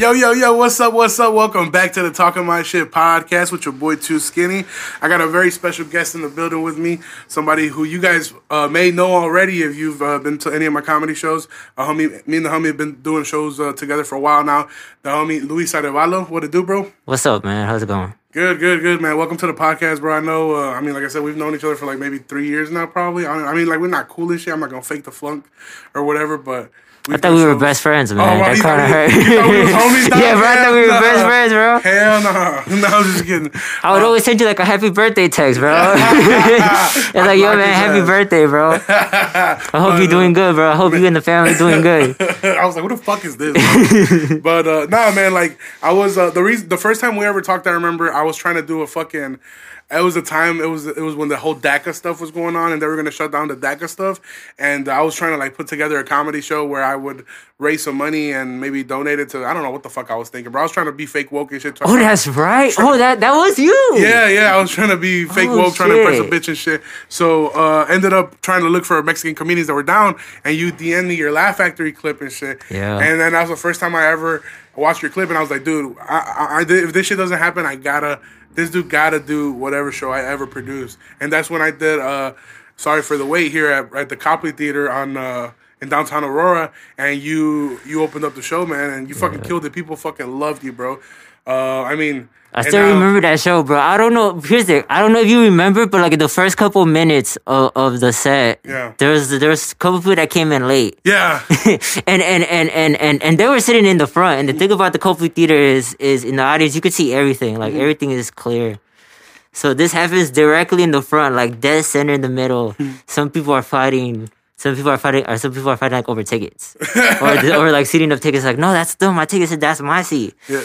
Yo, yo, yo, what's up, what's up? Welcome back to the Talking My Shit podcast with your boy Too Skinny. I got a very special guest in the building with me, somebody who you guys uh, may know already if you've uh, been to any of my comedy shows. A homie, me and the homie have been doing shows uh, together for a while now. The homie Luis Arevalo, what it do, bro? What's up, man? How's it going? Good, good, good, man. Welcome to the podcast, bro. I know, uh, I mean, like I said, we've known each other for like maybe three years now, probably. I mean, like, we're not cool and shit. I'm not gonna fake the flunk or whatever, but. I thought we were best friends, man. Oh, that kind of hurt. you we was yeah, bro. I thought we were Hell best friends, bro. Hell no. No, I'm just kidding. I would always send you like a happy birthday text, bro. it's like, yo, man, happy birthday, bro. I hope you're doing good, bro. I hope you and the family doing good. I was like, "What the fuck is this?" but uh, nah, man. Like, I was uh, the reason. The first time we ever talked, I remember I was trying to do a fucking. It was a time. It was it was when the whole DACA stuff was going on, and they were gonna shut down the DACA stuff. And I was trying to like put together a comedy show where I would raise some money and maybe donate it to. I don't know what the fuck I was thinking, but I was trying to be fake woke and shit. Oh, that's right. Oh, that that was you. Yeah, yeah, I was trying to be fake Oh, woke, trying to impress a bitch and shit. So uh ended up trying to look for Mexican comedians that were down, and you DM'd me your Laugh Factory clip and shit. Yeah. And then that was the first time I ever watched your clip, and I was like, dude, I, I, I if this shit doesn't happen, I gotta, this dude gotta do whatever show I ever produce, and that's when I did. uh Sorry for the wait here at, at the Copley Theater on. uh in downtown Aurora, and you you opened up the show, man, and you fucking killed it. People fucking loved you, bro. Uh, I mean, I and still remember that show, bro. I don't know. Here's the. I don't know if you remember, but like the first couple minutes of, of the set, Yeah. there was there was a couple people that came in late. Yeah, and, and, and, and, and, and they were sitting in the front. And the thing about the Copley Theater is, is in the audience, you could see everything. Like, Mm-hmm. everything is clear. So this happens directly in the front, like dead center in the middle. Hmm. some people are fighting. Some people are fighting, or some people are fighting like over tickets, or or like seating up tickets. Like, no, that's still my ticket. That's my seat. yeah.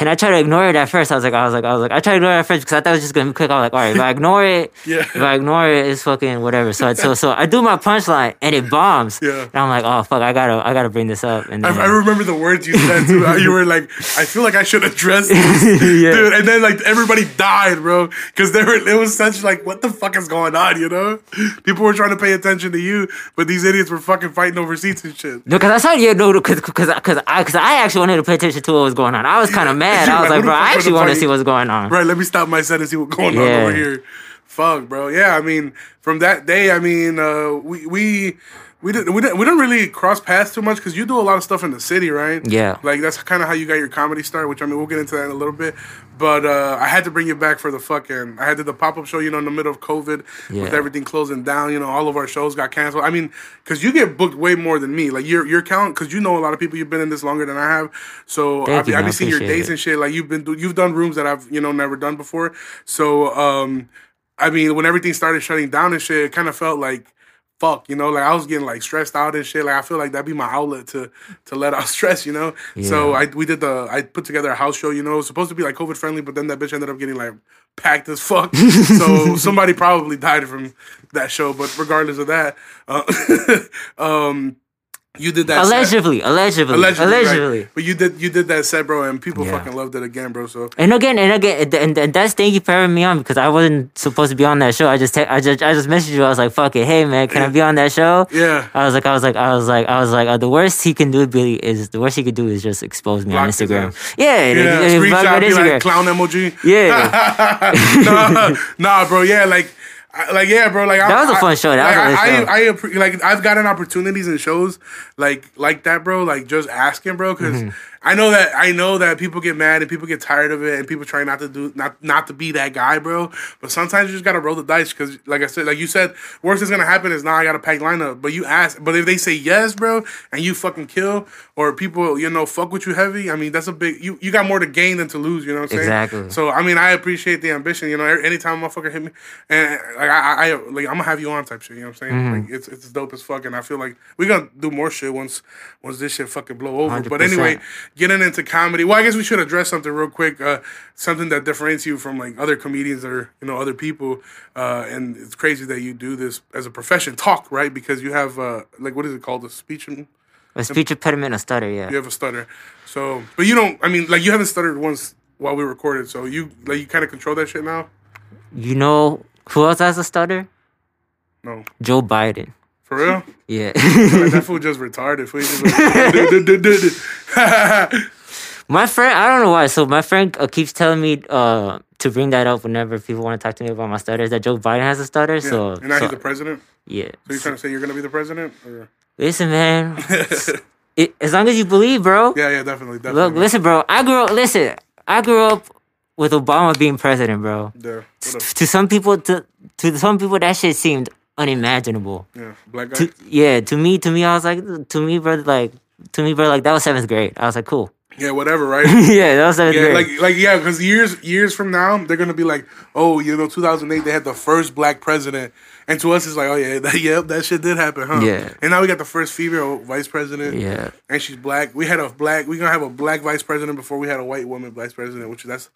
And I tried to ignore it at first. I was like, I was like, I was like, I tried to ignore it at first because I thought it was just gonna be quick. I was like, all right, if I ignore it, Yeah. if I ignore it, it's fucking whatever. So, so, so I do my punchline and it bombs. Yeah. And I'm like, oh fuck, I gotta, I gotta bring this up. And I, then, I remember the words you said too. You were like, "I feel like I should address this, dude." And then like everybody died, bro, because they were. It was such like, "What the fuck is going on?" You know, people were trying to pay attention to you, but these idiots were fucking fighting over seats and shit. No, because I saw you. No, because because because I because I actually wanted to pay attention to what was going on. I was kind of mad. You're I was like, like, bro, I actually want to see what's going on. Right, let me stop my set and see what's going on over here. Fuck, bro. Yeah, I mean, from that day, I mean, uh, we we. We didn't, we didn't we didn't really cross paths too much because you do a lot of stuff in the city, right? Yeah. Like that's kind of how you got your comedy start, which I mean we'll get into that in a little bit. But uh, I had to bring you back for the fucking. I had to the pop up show, you know, in the middle of COVID with everything closing down. You know, all of our shows got canceled. I mean, because you get booked way more than me. Like your your count, because you know a lot of people. You've been in this longer than I have. So Thank I've, you, I've been seeing your dates it. and shit. Like you've been you've done rooms that I've you know never done before. So um, I mean, when everything started shutting down and shit, it kind of felt like fuck, you know, like I was getting like stressed out and shit. Like I feel like that'd be my outlet to to let out stress, you know. So I we did the I put together a house show, you know, it was supposed to be like COVID friendly, but then that bitch ended up getting like packed as fuck. so somebody probably died from that show. But regardless of that, uh, um, you did that set. Allegedly, allegedly, Allegedly, allegedly. right. But you did you did that set, bro, and people Yeah. fucking loved it again, bro. So And again, and again, and, and, that's thank you for having me on because I wasn't supposed to be on that show. I just, te- I just, I just messaged you. I was like, "Fuck it, hey man, can I be on that show?" yeah. I was like, I was like, I was like, I was like, uh, the worst he can do, Billy, is the worst he could do is just expose me on Instagram. Yeah, and- Yeah, and- and block me screenshot on be like clown emoji. Yeah, nah, nah, bro. Yeah, like, I- like, yeah, bro. Like That was a fun show. That was a like, I, show. I, I, appre- like, I've gotten opportunities in shows like, like that, bro. Like, just asking, bro, because Mm-hmm. I know that I know that people get mad and people get tired of it and people try not to do not not to be that guy, bro. But sometimes you just gotta roll the dice because, like I said, like you said, worst is gonna happen is now I got a packed lineup. But you ask, but if they say yes, bro, and you fucking kill or people you know fuck with you heavy, I mean that's a big you you got more to gain than to lose. You know what I'm saying? Exactly. So I mean I appreciate the ambition. You know, anytime a motherfucker hit me and like I, I I- like I'm gonna have you on type shit. You know what I'm saying? Mm-hmm. Like it's it's dope as fuck, and I feel like we gonna do more shit once once this shit fucking blow over. But 100%. anyway, getting into comedy. Well, I guess we should address something real quick. Uh, something that differentiates you from like other comedians or you know other people. Uh, and it's crazy that you do this as a profession. Talk right because you have uh, like what is it called? A speech and a speech impediment, a stutter. Yeah. you have a stutter. So, but you don't. I mean, like you haven't stuttered once while we recorded. So you like you kind of control that shit now. You know who else has a stutter? No, Joe Biden. For real. Yeah. Like, that fool just retarded. Fool. Just like, My friend, I don't know why. So my friend uh, keeps telling me uh, to bring that up whenever people want to talk to me about my stutters. That Joe Biden has a stutter. Yeah. So, and now so- he's the president. yeah. So you're trying to say you're gonna be the president? Or? Listen, man. it, as long as you believe, bro. Yeah, yeah, definitely, definitely. Look, listen, bro. I grew up. Listen, I grew up with Obama being president, bro. Yeah? To some people, to to some people, that shit seemed unimaginable. yeah, black guy. To, yeah, to me, to me, I was like, to me, bro, like, to me, bro, like that was seventh grade. I was like, cool. Yeah, whatever, right? yeah, that was seventh Yeah, grade. like like yeah, because years years from now they're gonna be like, oh, you know, 2008 they had the first black president, and to us it's like, oh yeah, that, yep, that shit did happen, huh? Yeah. And now we got the first female vice president. yeah, And she's black. We had a black. We're gonna have a black vice president before we had a white woman vice president, which that's.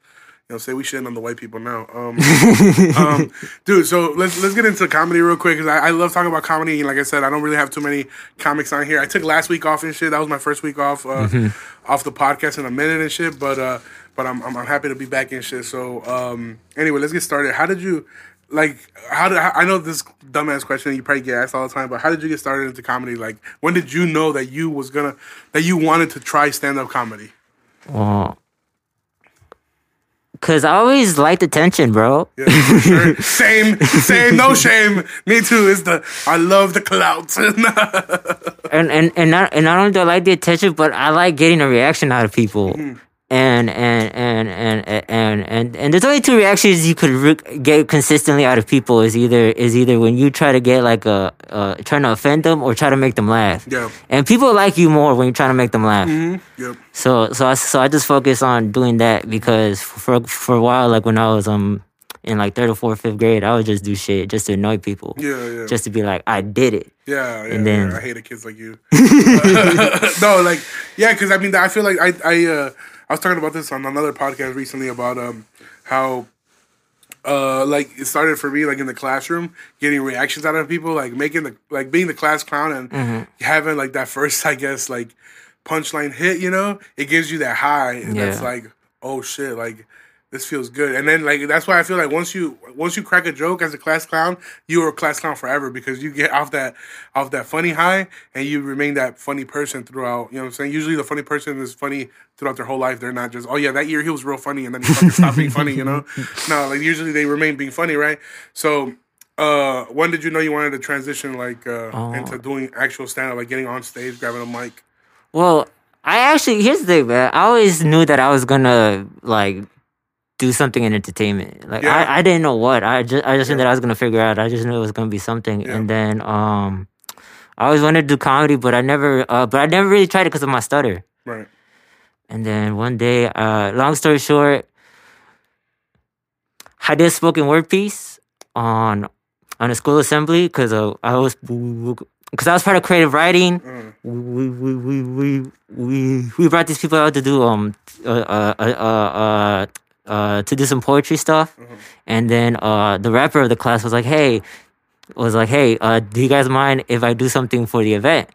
Know, say we shitting on the white people now, um, um, dude. So let's let's get into comedy real quick because I, I love talking about comedy. And like I said, I don't really have too many comics on here. I took last week off and shit. That was my first week off uh, off the podcast in a minute and shit. But uh, but I'm, I'm I'm happy to be back and shit. So um, anyway, let's get started. How did you like? How did I know this dumbass question you probably get asked all the time? But how did you get started into comedy? Like, when did you know that you was gonna that you wanted to try stand up comedy? well, cause I always liked attention, bro. Yeah, sure. same, same, no shame. Me too. It's the I love the clout. and and and not and not only do I like the attention, but I like getting a reaction out of people. Mm-hmm. And, and and and and and and there's only two reactions you could re- get consistently out of people is either is either when you try to get like a uh, trying to offend them or try to make them laugh. yeah. And people like you more when you're trying to make them laugh. Yep. So so I so I just focus on doing that because for for a while, like when I was um in like third or fourth, fifth grade, I would just do shit just to annoy people. Yeah, yeah. Just to be like, I did it. Yeah, yeah, And then- yeah. I hated kids like you. no, like yeah, because I mean, I feel like I I uh, I was talking about this on another podcast recently about um how uh like it started for me like in the classroom getting reactions out of people like making the like being the class clown and having like that first I guess like punchline hit you know? It gives you that high and that's like oh shit like this feels good. And then like that's why I feel like once you once you crack a joke as a class clown you are a class clown forever because you get off that off that funny high and you remain that funny person throughout you know what I'm saying? Usually the funny person is funny throughout their whole life. They're not just oh yeah that year he was real funny and then he fucking stopped being funny you know? No like usually they remain being funny right? So uh when did you know you wanted to transition like uh Oh. into doing actual stand up like getting on stage grabbing a mic? Well, I actually here's the thing, man. I always knew that I was gonna like do something in entertainment. Like Yeah. I, I didn't know what. I just I just knew that I was gonna figure out. I just knew it was gonna be something. And then um I always wanted to do comedy, but I never uh but I never really tried it because of my stutter. right And then one day, uh long story short, I did a spoken word piece on on a school assembly because uh, I was because I was part of creative writing uh, we we we we we we brought these people out to do um uh uh uh uh, to do some poetry stuff, and then uh the rapper of the class was like, hey, was like, hey, uh, do you guys mind if I do something for the event?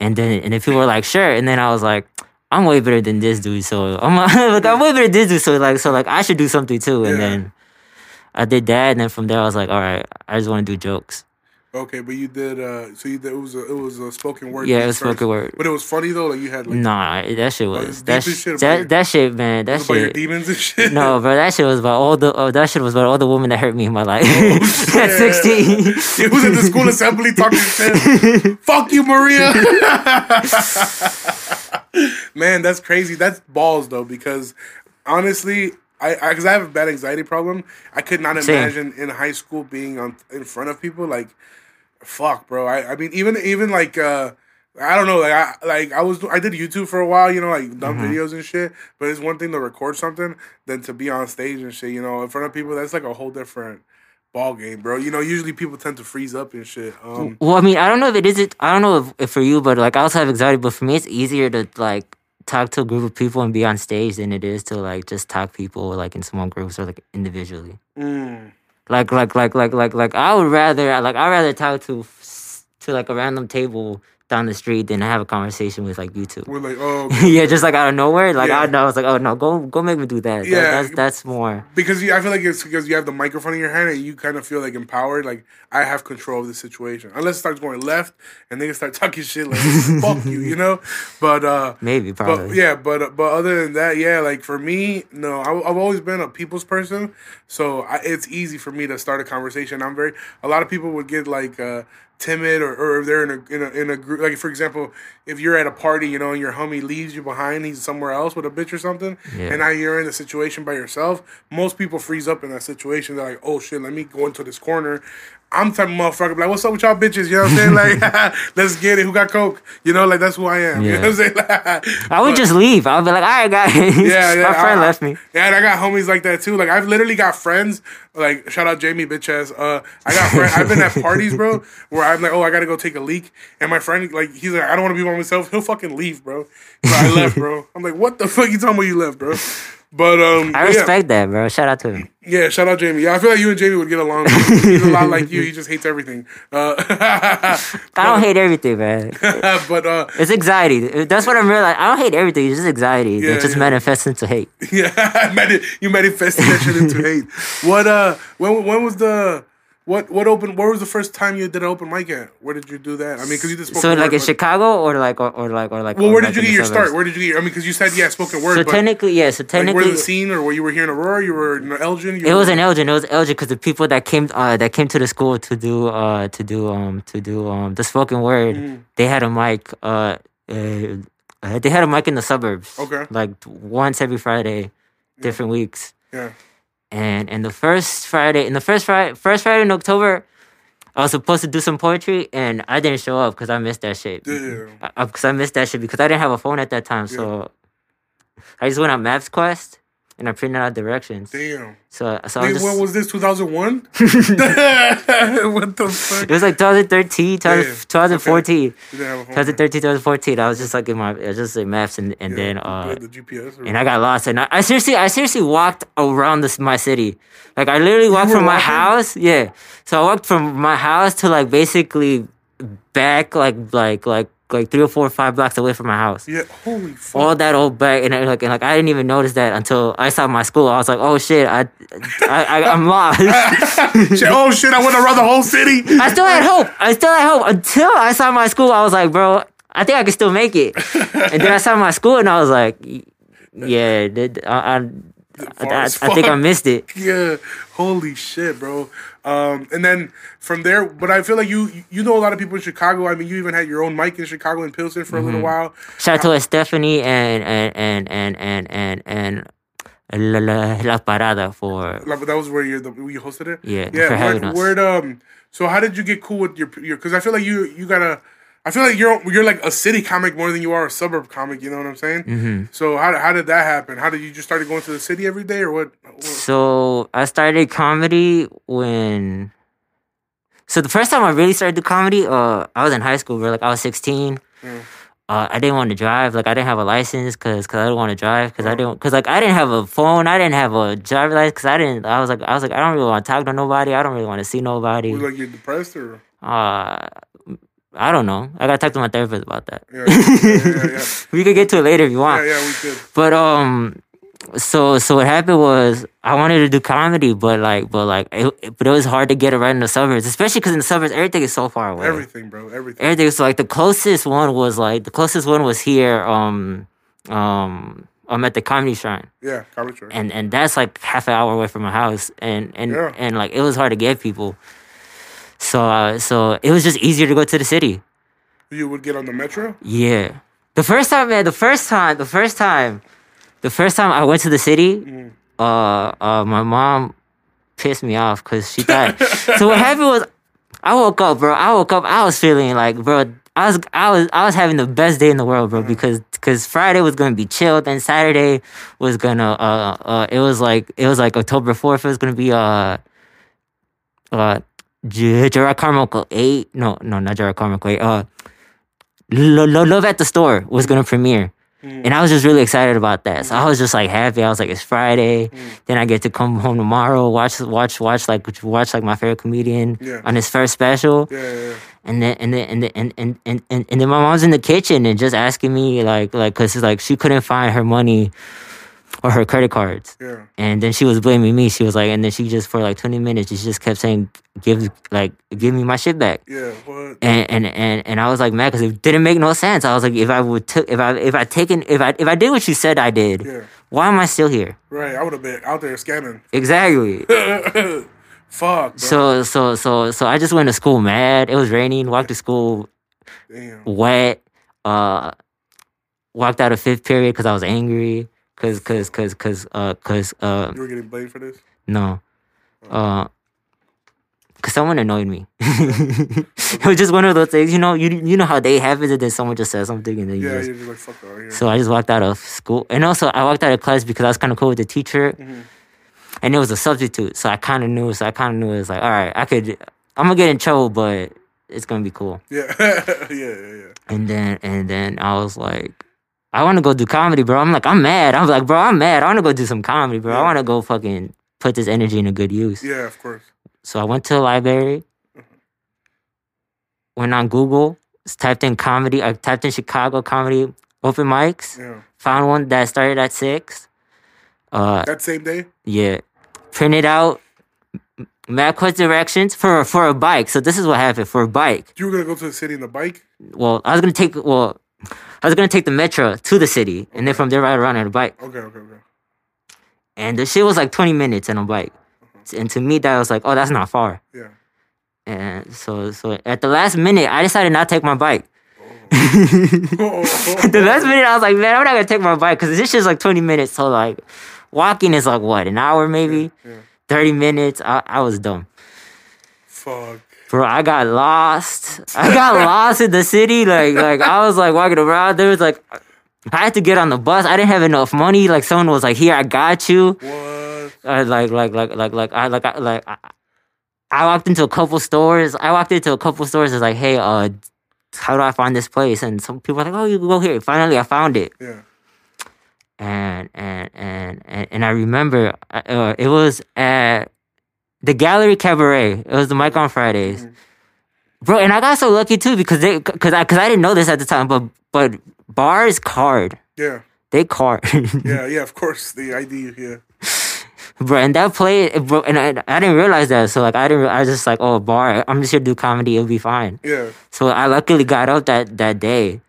And then and then people were like, sure, and then I was like. I'm way better than this dude, so I'm like I'm way better than this dude, so like so like I should do something too. And Yeah. then I did that, and then from there I was like, all right, I just want to do jokes. Okay but you did uh so you did, it was a, it was a spoken word Yeah, it was spoken word. but it was funny though like you had like Nah, that shit was it's that, sh- shit that your- that shit, man. That shit. demons and shit No, bro, that shit was about all the. Oh, that shit was about all the women that hurt me in my life Oh, at sixteen. It was at the school assembly talking shit. Fuck you, Maria. Man, that's crazy. That's balls though, because honestly, I because I, have a bad anxiety problem. I could not Same. imagine in high school being on in front of people. Like, fuck, bro. I, I mean, even even like. uh I don't know, like I like I was I did YouTube for a while, you know, like dumb videos and shit. But it's one thing to record something than to be on stage and shit, you know, in front of people. That's like a whole different ball game, bro. You know, usually people tend to freeze up and shit. Um, well, I mean, I don't know if it is. It, I don't know if, if for you, but like I also have anxiety. But for me, it's easier to like talk to a group of people and be on stage than it is to like just talk people like in small groups or like individually. mm, Like like like like like like I would rather like I'd rather talk to to like a random table down the street than I have a conversation with like YouTube. We're like, oh, okay. yeah, just like out of nowhere. Like Yeah. I, I was like, oh no, go go make me do that. That- Yeah. that's that's more. because you, I feel like it's because you have the microphone in your hand and you kind of feel like empowered. Like I have control of the situation. Unless it starts going left and niggas start talking shit like fuck you, you know. But uh, Maybe but probably. yeah, but uh, but other than that, yeah, like for me, no, I, I've always been a people's person, so I, it's easy for me to start a conversation. I'm very. A lot of people would get like uh, timid, or, or if they're in a in a in a group. Like for example, if you're at a party, you know, and your homie leaves you behind, he's somewhere else with a bitch or something, Yeah. and now you're in a situation by yourself. Most people freeze up in that situation. They're like, oh shit, let me go into this corner. I'm type of motherfucker like, what's up with y'all bitches? You know what I'm saying? Like, let's get it. Who got coke? You know, like that's who I am. You know what I'm saying? Like, I would but- just leave. I would be like, all right, guys. yeah, yeah. My friend I- left me. Yeah, and I got homies like that too. Like I've literally got friends. Like shout out Jamie bitch ass. Uh, I got friends. I've been at parties, bro, where I'm like, oh, I gotta go take a leak, and my friend like he's like, I don't want to be by myself. He'll fucking leave, bro. So I left, bro. I'm like, what the fuck you talking about? You left, bro. But um, I yeah. respect that, bro. Shout out to him. Yeah, shout out Jamie. Yeah, I feel like you and Jamie would get along. He's a lot like you. He just hates everything. Uh, I don't hate everything, man. but uh, It's anxiety. That's what I'm realizing. I don't hate everything. It's just anxiety. Yeah, it just yeah. manifests into hate. yeah, you manifested that shit into hate. What uh, when when was the what what open? Where was the first time you did an open mic at? Where did you do that? I mean, because you did spoken So like in Chicago or like or, or like or like. Well, or where like did you get your suburbs? start? Where did you get? Your, I mean, because you said yeah, spoken word. So but technically, yeah. So like, technically, where the scene, or where you were here in Aurora, you were in Elgin. You It was in Elgin. It was Elgin because the people that came uh, that came to the school to do uh to do um to do um the spoken word, Mm. they had a mic uh, uh uh, they had a mic in the suburbs. Okay. Like once every Friday, different weeks. yeah. And and the first Friday in the first Friday first Friday in October, I was supposed to do some poetry and I didn't show up because I missed that shit. Damn. Uh, uh, because I, missed that shit because I didn't have a phone at that time. So I just went on Maps Quest and I printed out directions. Damn. So so I Wait, just, was this? Two thousand one. What the fuck? It was like 2013, 2014. You didn't have a phone. 2013, 2014. I was just like in my, I was just like maps and, and Yeah, then, uh, the GPS. Or, and I got lost. And I, I seriously, I seriously walked around this, my city. Like I literally walked from my house. Yeah. So I walked from my house to like basically back, like, like, like, like three or four or five blocks away from my house. yeah. Holy fuck. All that old back, and I- like, and like, I didn't even notice that until I saw my school. I was like, "Oh shit, I, I, I I'm lost." Oh shit! I went around the whole city. I still had hope. I still had hope until I saw my school. I was like, bro, I think I can still make it. and then I saw my school, and I was like, yeah, I, I, I, I, I think I missed it. Yeah, holy shit, bro. Um, and then from there, but I feel like you you know a lot of people in Chicago. I mean, you even had your own mic in Chicago and Pilsen for a Mm-hmm. little while. Shout out to Stephanie and and and and and and and La, La, La Parada for that was where you the you hosted it. Yeah, yeah. Where, us. where'd, um, so how did you get cool with your your? Because I feel like you you gotta. I feel like you're you're like a city comic more than you are a suburb comic. You know what I'm saying? Mm-hmm. So how how did that happen? How did you just started going to the city every day or what? what- So I started comedy when. So the first time I really started do comedy, uh, I was in high school, bro. Like I was sixteen. Mm. Uh, I didn't want to drive. Like I didn't have a license because cause I didn't want to drive because I didn't because like I didn't have a phone. I didn't have a driver license because I didn't. I was like I was like I don't really want to talk to nobody. I don't really want to see nobody. Was like you're depressed or? Uh, I don't know. I gotta talk to my therapist about that. Yeah, yeah, yeah, we could get to it later if you want. yeah, yeah, we could. But um, so so what happened was I wanted to do comedy, but like but like it, it- but it was hard to get it right in the suburbs, especially because in the suburbs everything is so far away. Everything, bro. Everything. Everything so like the closest one was like the closest one was here. Um um. I'm at the comedy shrine, Yeah, comedy shrine. and and that's like half an hour away from my house, and and and like it was hard to get people. So uh, so it was just easier to go to the city. You would get on the metro. Yeah. The first time, man, the first time, the first time, the first time I went to the city, Mm. uh, uh, my mom pissed me off because she thought. so what happened was, I woke up, bro. I woke up. I was feeling like, bro. I was, I was, I was having the best day in the world, bro. Because, because Friday was gonna be chill, then Saturday was gonna, uh, uh, it was like, it was like October fourth. It was gonna be, uh, uh, Jerrod Carmichael eight. No, no, not Jerrod Carmichael eight. Uh, Lo- Lo- Love at the Store was gonna premiere. And I was just really excited about that. So I was just like happy. I was like, it's Friday. Then I get to come home tomorrow, watch watch watch like watch like my favorite comedian Yeah. on his first special. Yeah, yeah, yeah. And then and then and then and, and, and, and, and then my mom's in the kitchen and just asking me like like cause like she couldn't find her money or her credit cards. yeah. And then she was blaming me. She was like, and then she just for like twenty minutes, she just kept saying, "Give like give me my shit back." Yeah, what? And and and, and I was like mad because it didn't make no sense. I was like, if I would took if I if I taken if I if I did what you said I did, Yeah. why am I still here? Right, I would have been out there scamming. Exactly. Fuck, bro. so so so so I just went to school mad. It was raining. Walked to school Damn. wet. Uh, walked out of fifth period because I was angry. Cause cause cause cause uh cause uh You were getting blamed for this? No. Uh, cause someone annoyed me. it was just one of those things, you know. You you know how they have it, then someone just says something, and then you Yeah, just. you're just like, fuck out here. So I just walked out of school, and also I walked out of class because I was kind of cool with the teacher, Mm-hmm. and it was a substitute, so I kind of knew. So I kind of knew it was like, all right, I could, I'm gonna get in trouble, but it's gonna be cool. yeah, yeah, yeah, yeah. And then and then I was like, I want to go do comedy, bro. I'm like, I'm mad. I'm like, bro, I'm mad. I want to go do some comedy, bro. I want to go fucking put this energy into good use. Yeah, of course. So I went to the library, went on Google, typed in comedy. I typed in Chicago comedy open mics. Yeah. Found one that started at six. Uh, That same day? yeah, printed out MapQuest directions for for a bike. So this is what happened for a bike. You were gonna go to the city in the bike? Well, I was gonna take well, I was gonna take the metro to the city, and then from there right around on a bike. Okay, okay, okay. And the shit was like twenty minutes on a bike. Uh-huh. And to me, that was like, oh, that's not far. Yeah. And so, so at the last minute, I decided not to take my bike. Oh, the last minute, I was like, man, I'm not gonna take my bike because this shit's like 20 minutes. So like, walking is like what, an hour maybe, yeah. 30 minutes. I, I was dumb, Fuck. Bro. I got lost. I got lost in the city. Like, like I was like walking around. There was like, I had to get on the bus. I didn't have enough money. Like someone was like, here, I got you. What? Uh, like, like, like, like, like, I like, I, like. I, I walked into a couple stores. I walked into a couple stores. It's like, hey, uh, how do I find this place? And some people are like, oh, you go here. Finally, I found it. Yeah. And and and and, and I remember uh, it was at the Gallery Cabaret. It was the mic on Fridays, mm-hmm. bro. And I got so lucky too because they because I because I didn't know this at the time, but but bars card Yeah. they card, Yeah, yeah, of course. The ID, yeah. bro. And that play, bro. And I, I didn't realize that. So like I didn't. I was just like, oh, bar. I'm just here to do comedy. It'll be fine. Yeah. So I luckily got out that that day,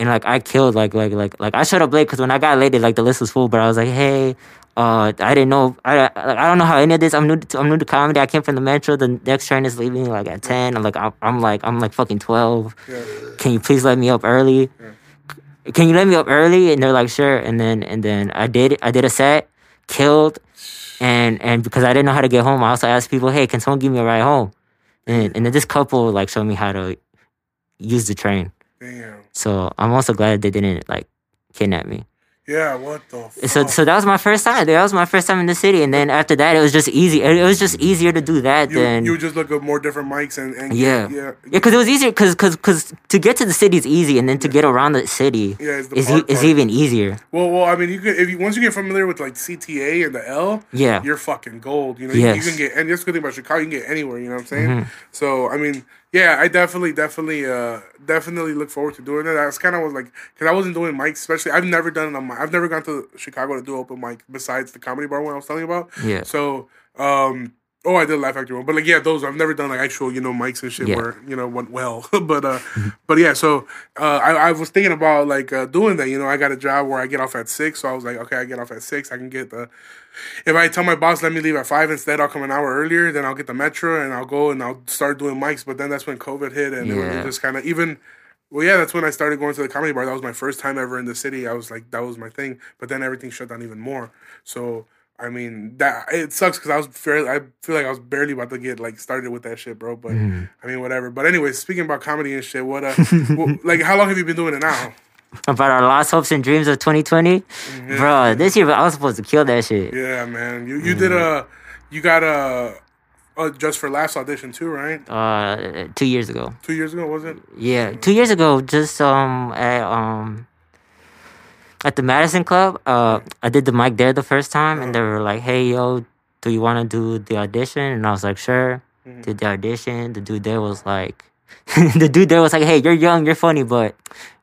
and like I killed like like like like I showed up late because when I got late, like the list was full. But I was like, hey, uh, I didn't know. I like, I don't know how any of this. I'm new. To, I'm new to comedy. I came from the metro. The next train is leaving like at ten. I'm like I'm, I'm like I'm like fucking twelve. Yeah. Can you please let me up early? Can you let me up early? And they're like, sure. And then and then I did. I did a set, killed, and and because I didn't know how to get home, I also asked people, hey, can someone give me a ride home? And and then this couple like showed me how to use the train. Damn. So I'm also glad they didn't like kidnap me. Yeah, what the fuck? So so that was my first time. That was my first time in the city, and then after that, it was just easy. It was just easier to do that you, than you would just look at more different mics and, and yeah yeah. yeah because it was easier because because because to get to the city is easy, and then to get around the city Yeah, it's the is e- is part. even easier. Well, well, I mean, you could if you once you get familiar with like CTA and the L, Yeah. you're fucking gold. You know, you, you Mm-hmm. can get, and that's the good thing about Chicago, you can get anywhere. You know what I'm saying? So, I mean, yeah, I definitely, definitely, uh, definitely look forward to doing that. That's kind of was like, because I wasn't doing mics, especially. I've never done a mic. I've never gone to Chicago to do open mic besides the comedy bar one I was telling you about. Yeah. So, um. Oh, I did Laugh Factory one, but like yeah, those I've never done like actual you know mics and shit Yeah. where you know went well, but uh, but yeah, so uh, I I was thinking about like uh, doing that. You know, I got a job where I get off at six, so I was like, okay, I get off at six, I can get the. If I tell my boss let me leave at five instead, I'll come an hour earlier. Then I'll get the metro and I'll go and I'll start doing mics. But then that's when COVID hit and it was just kind of even. Well, yeah, that's when I started going to the comedy bar. That was my first time ever in the city. I was like, that was my thing. But then everything shut down even more. So I mean, that it sucks because I was fairly. I feel like I was barely about to get like started with that shit, bro. But Mm-hmm. I mean, whatever. But anyway, speaking about comedy and shit, what uh, wh- like how long have you been doing it now? About our lost hopes and dreams of 2020, bro. This year I was supposed to kill that shit. Yeah, man. You you did Mm-hmm. a, you got a, a Just For Laughs audition too, right? Uh, two years ago. Two years ago, was it? Yeah, two years ago, just um at um at the Madison Club. Uh, I did the mic there the first time, and they were like, "Hey, yo, do you want to do the audition?" And I was like, "Sure." Mhm. Did the audition. The dude there was like, the dude there was like, "Hey, you're young, you're funny, but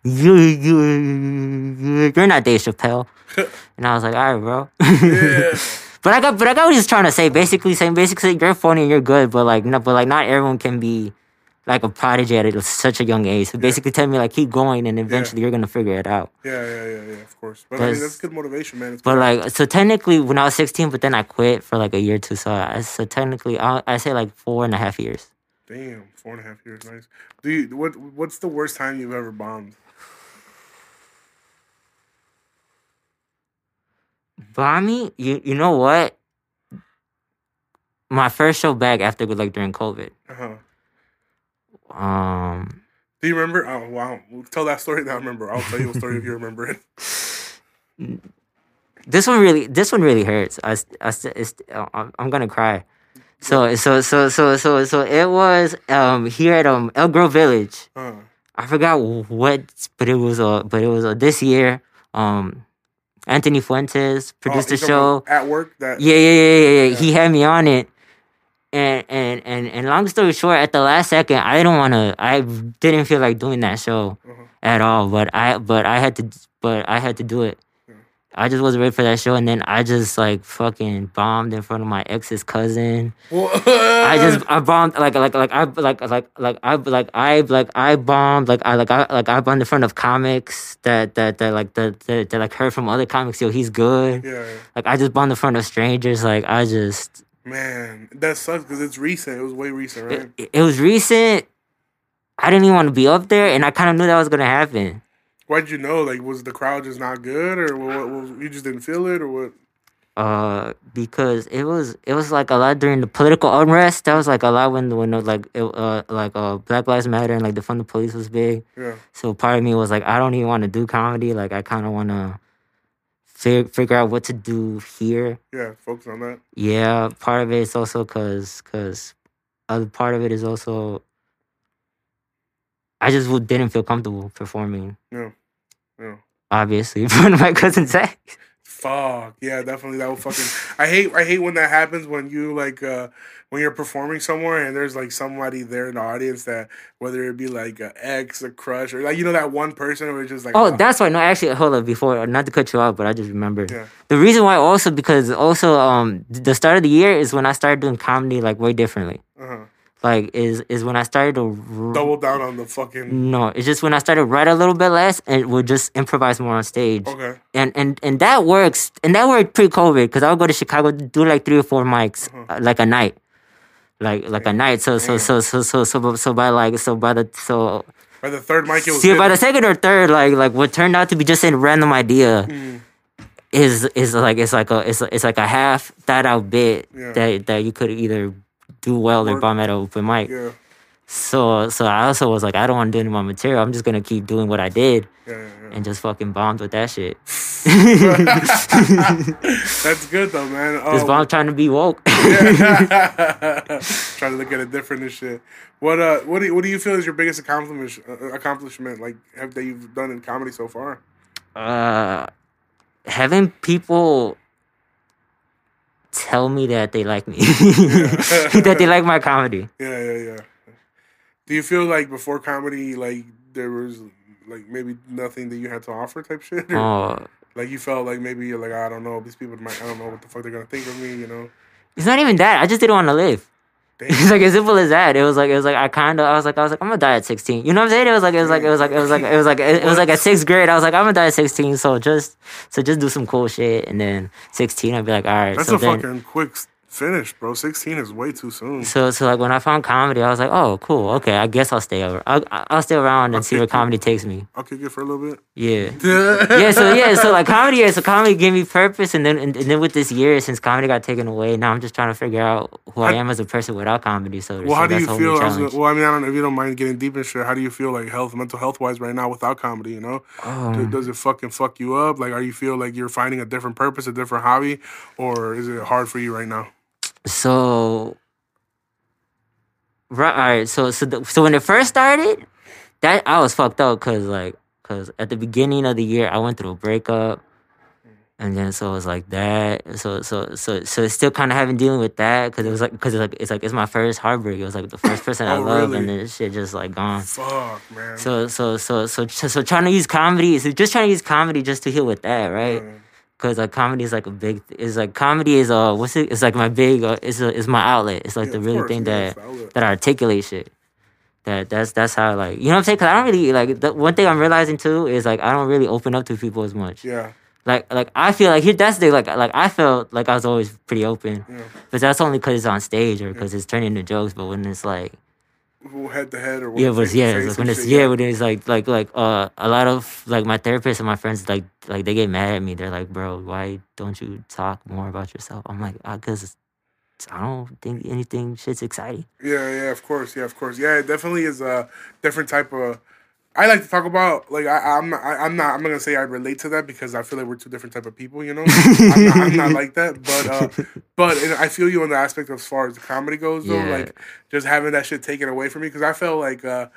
you you you- you're not Dave Chappelle." and I was like, "All right, bro." Yeah. But I got, but I got what he's trying to say. Basically, saying basically you're funny and you're good, but like, no, but like not everyone can be like a prodigy at it- such a young age. So basically, tell me like keep going, and eventually you're gonna figure it out. Yeah, yeah, yeah, yeah, of course. But I mean, That's- good motivation, man. It's But like, so technically, when I was 16, but then I quit for like a year or two. So I, so technically, I, I say like four and a half years. Damn, four and a half years, nice. Do you what? What's the worst time you've ever bombed? Bommy, you you know what? My first show back after like during COVID. Uh huh. Um, Do you remember? Oh wow, tell that story. That I remember. I'll tell you a story if you remember it. this one really this one really hurts i, I it's, I'm, I'm gonna cry so so so so so so it was um here at um elk grove village Uh, i forgot what but it was uh but it was uh, this year um anthony fuentes produced oh, the show at work. That yeah, yeah, yeah, yeah, yeah. Yeah. He had me on it. And, and and and long story short, at the last second, I didn't want to. I didn't feel like doing that show Uh-huh. at all. But I but I had to. But I had to do it. I just wasn't ready for that show, and then I just like fucking bombed in front of my ex's cousin. Well, I just I bombed like like like I like like like I like I like I bombed like I like I like I bombed in front of comics that that that like that that, that like heard from other comics. Yo, he's good. yeah, Like I just bombed in front of strangers. Like I just man, that sucks because it's recent. It was way recent, right? it, it was recent. I didn't even want to be up there, and I kind of knew that was gonna happen. Why'd you know? Like, was the crowd just not good, or what? what, you just didn't feel it, or what? Uh, because it was it was like a lot during the political unrest. That was like a lot when the when uh, like it, uh like uh Black Lives Matter and like defund the police was big. Yeah, So part of me was like, I don't even want to do comedy. Like I kind of want to fig- figure out what to do here. yeah. Focus on that. Yeah, part of it is also because because other part of it is also I just didn't feel comfortable performing. Yeah, yeah. Obviously, in front of my cousin's ex. Fuck yeah, definitely. That would fucking. I hate. I hate when that happens when you like uh when you're performing somewhere and there's like somebody there in the audience that whether it be like a ex, a crush, or like you know that one person who is just like Oh, uh, that's why. No, actually, hold up. Before, not to cut you off, but I just remembered. Yeah. The reason why also because also um the start of the year is when I started doing comedy like way differently. uh-huh. Like is is when I started to r- double down on the fucking. No, it's just when I started write a little bit less and would just improvise more on stage. Okay. And and and that works. And that worked pre COVID because I would go to Chicago do like three or four mics uh, like a night. Like like a night. So so so so so so so by like so by the so By the third mic, it was. see by the second or third like like what turned out to be just a random idea Mm, is is like it's like a it's it's like a half thought out bit Yeah. that that you could either do well or bomb at an open mic. yeah. So so I also was like I don't want to do any more material. I'm just gonna keep doing what I did Yeah, yeah, and just fucking bombed with that shit. That's good though, man. Just Oh, bomb trying to be woke. Trying to look at it different and shit. What uh, what do you, what do you feel is your biggest accomplishment? Uh, accomplishment like have that you've done in comedy so far? uh, having people tell me that they like me, that they like my comedy. Yeah, yeah, yeah. Do you feel like before comedy, like there was like maybe nothing that you had to offer type shit? Or, Oh, like you felt like maybe you're like I don't know these people might I don't know what the fuck they're gonna think of me, you know? it's not even that. I just didn't want to live. It's like as simple as that. It was like it was like I kind of I was like I was like I'm gonna die at 16. You know what I'm saying? It was like it was like it was like it was like it was like it was like at sixth grade. I was like I'm gonna die at 16. So just so just do some cool shit, and then 16 I'd be like all right. That's so a then, fucking quick s- finish, bro. Sixteen is way too soon. So so like when I found comedy, I was like, oh cool, okay, I guess I'll stay over. I'll I'll stay around and see where comedy takes me. I'll kick it for a little bit. Yeah. yeah, so yeah, so like comedy, yeah, so comedy gave me purpose, and then and, and then with this year, since comedy got taken away, now I'm just trying to figure out who I How- am as a person without comedy. So, Well, so how do you a whole new feel? I was, challenge. well, I mean, I don't know if you don't mind getting deep in shit. How do you feel like health, mental health wise right now without comedy? You know, Do- Um, does it fucking fuck you up? Like, are you feel like you're finding a different purpose, a different hobby, or is it hard for you right now? So right, all right. So so the, so when it first started, that I was fucked up because like because at the beginning of the year I went through a breakup, and then so it was like that. So so so so it's still kind of having dealing with that because it was like because it's like it's like it's my first heartbreak. It was like the first person I Oh, love, really? and then shit just like gone. Fuck, man. So so so so so, so trying to use comedy, so just trying to use comedy just to heal with that, right? Mm. Because like comedy is like a big, is like comedy is uh what's it? It's like my big, uh, it's a, it's my outlet. It's like Yeah, the really course, thing yeah, that it's that I articulate shit. That that's that's how like you know what I'm saying? Because I don't really like the one thing I'm realizing too is like I don't really open up to people as much. yeah, Like like I feel like here that's the like like I felt like I was always pretty open, yeah. but that's only because it's on stage or because it's turning into jokes. But when it's like Who head to head or yeah, but face to yeah, face like when it's shit, yeah, when it's like like like uh a lot of like my therapist and my friends like like they get mad at me. They're like, bro, why don't you talk more about yourself? I'm like, because I don't think anything shit's exciting. Yeah, yeah, of course, yeah, of course, yeah. It definitely is a different type of. I like to talk about like I, I'm not I, I'm not I'm not gonna say I relate to that because I feel like we're two different type of people, you know. I'm, not, I'm not like that, but uh, but and I feel you on the aspect as far as the comedy goes, though. Yeah. Like just having that shit taken away from me because I felt like uh,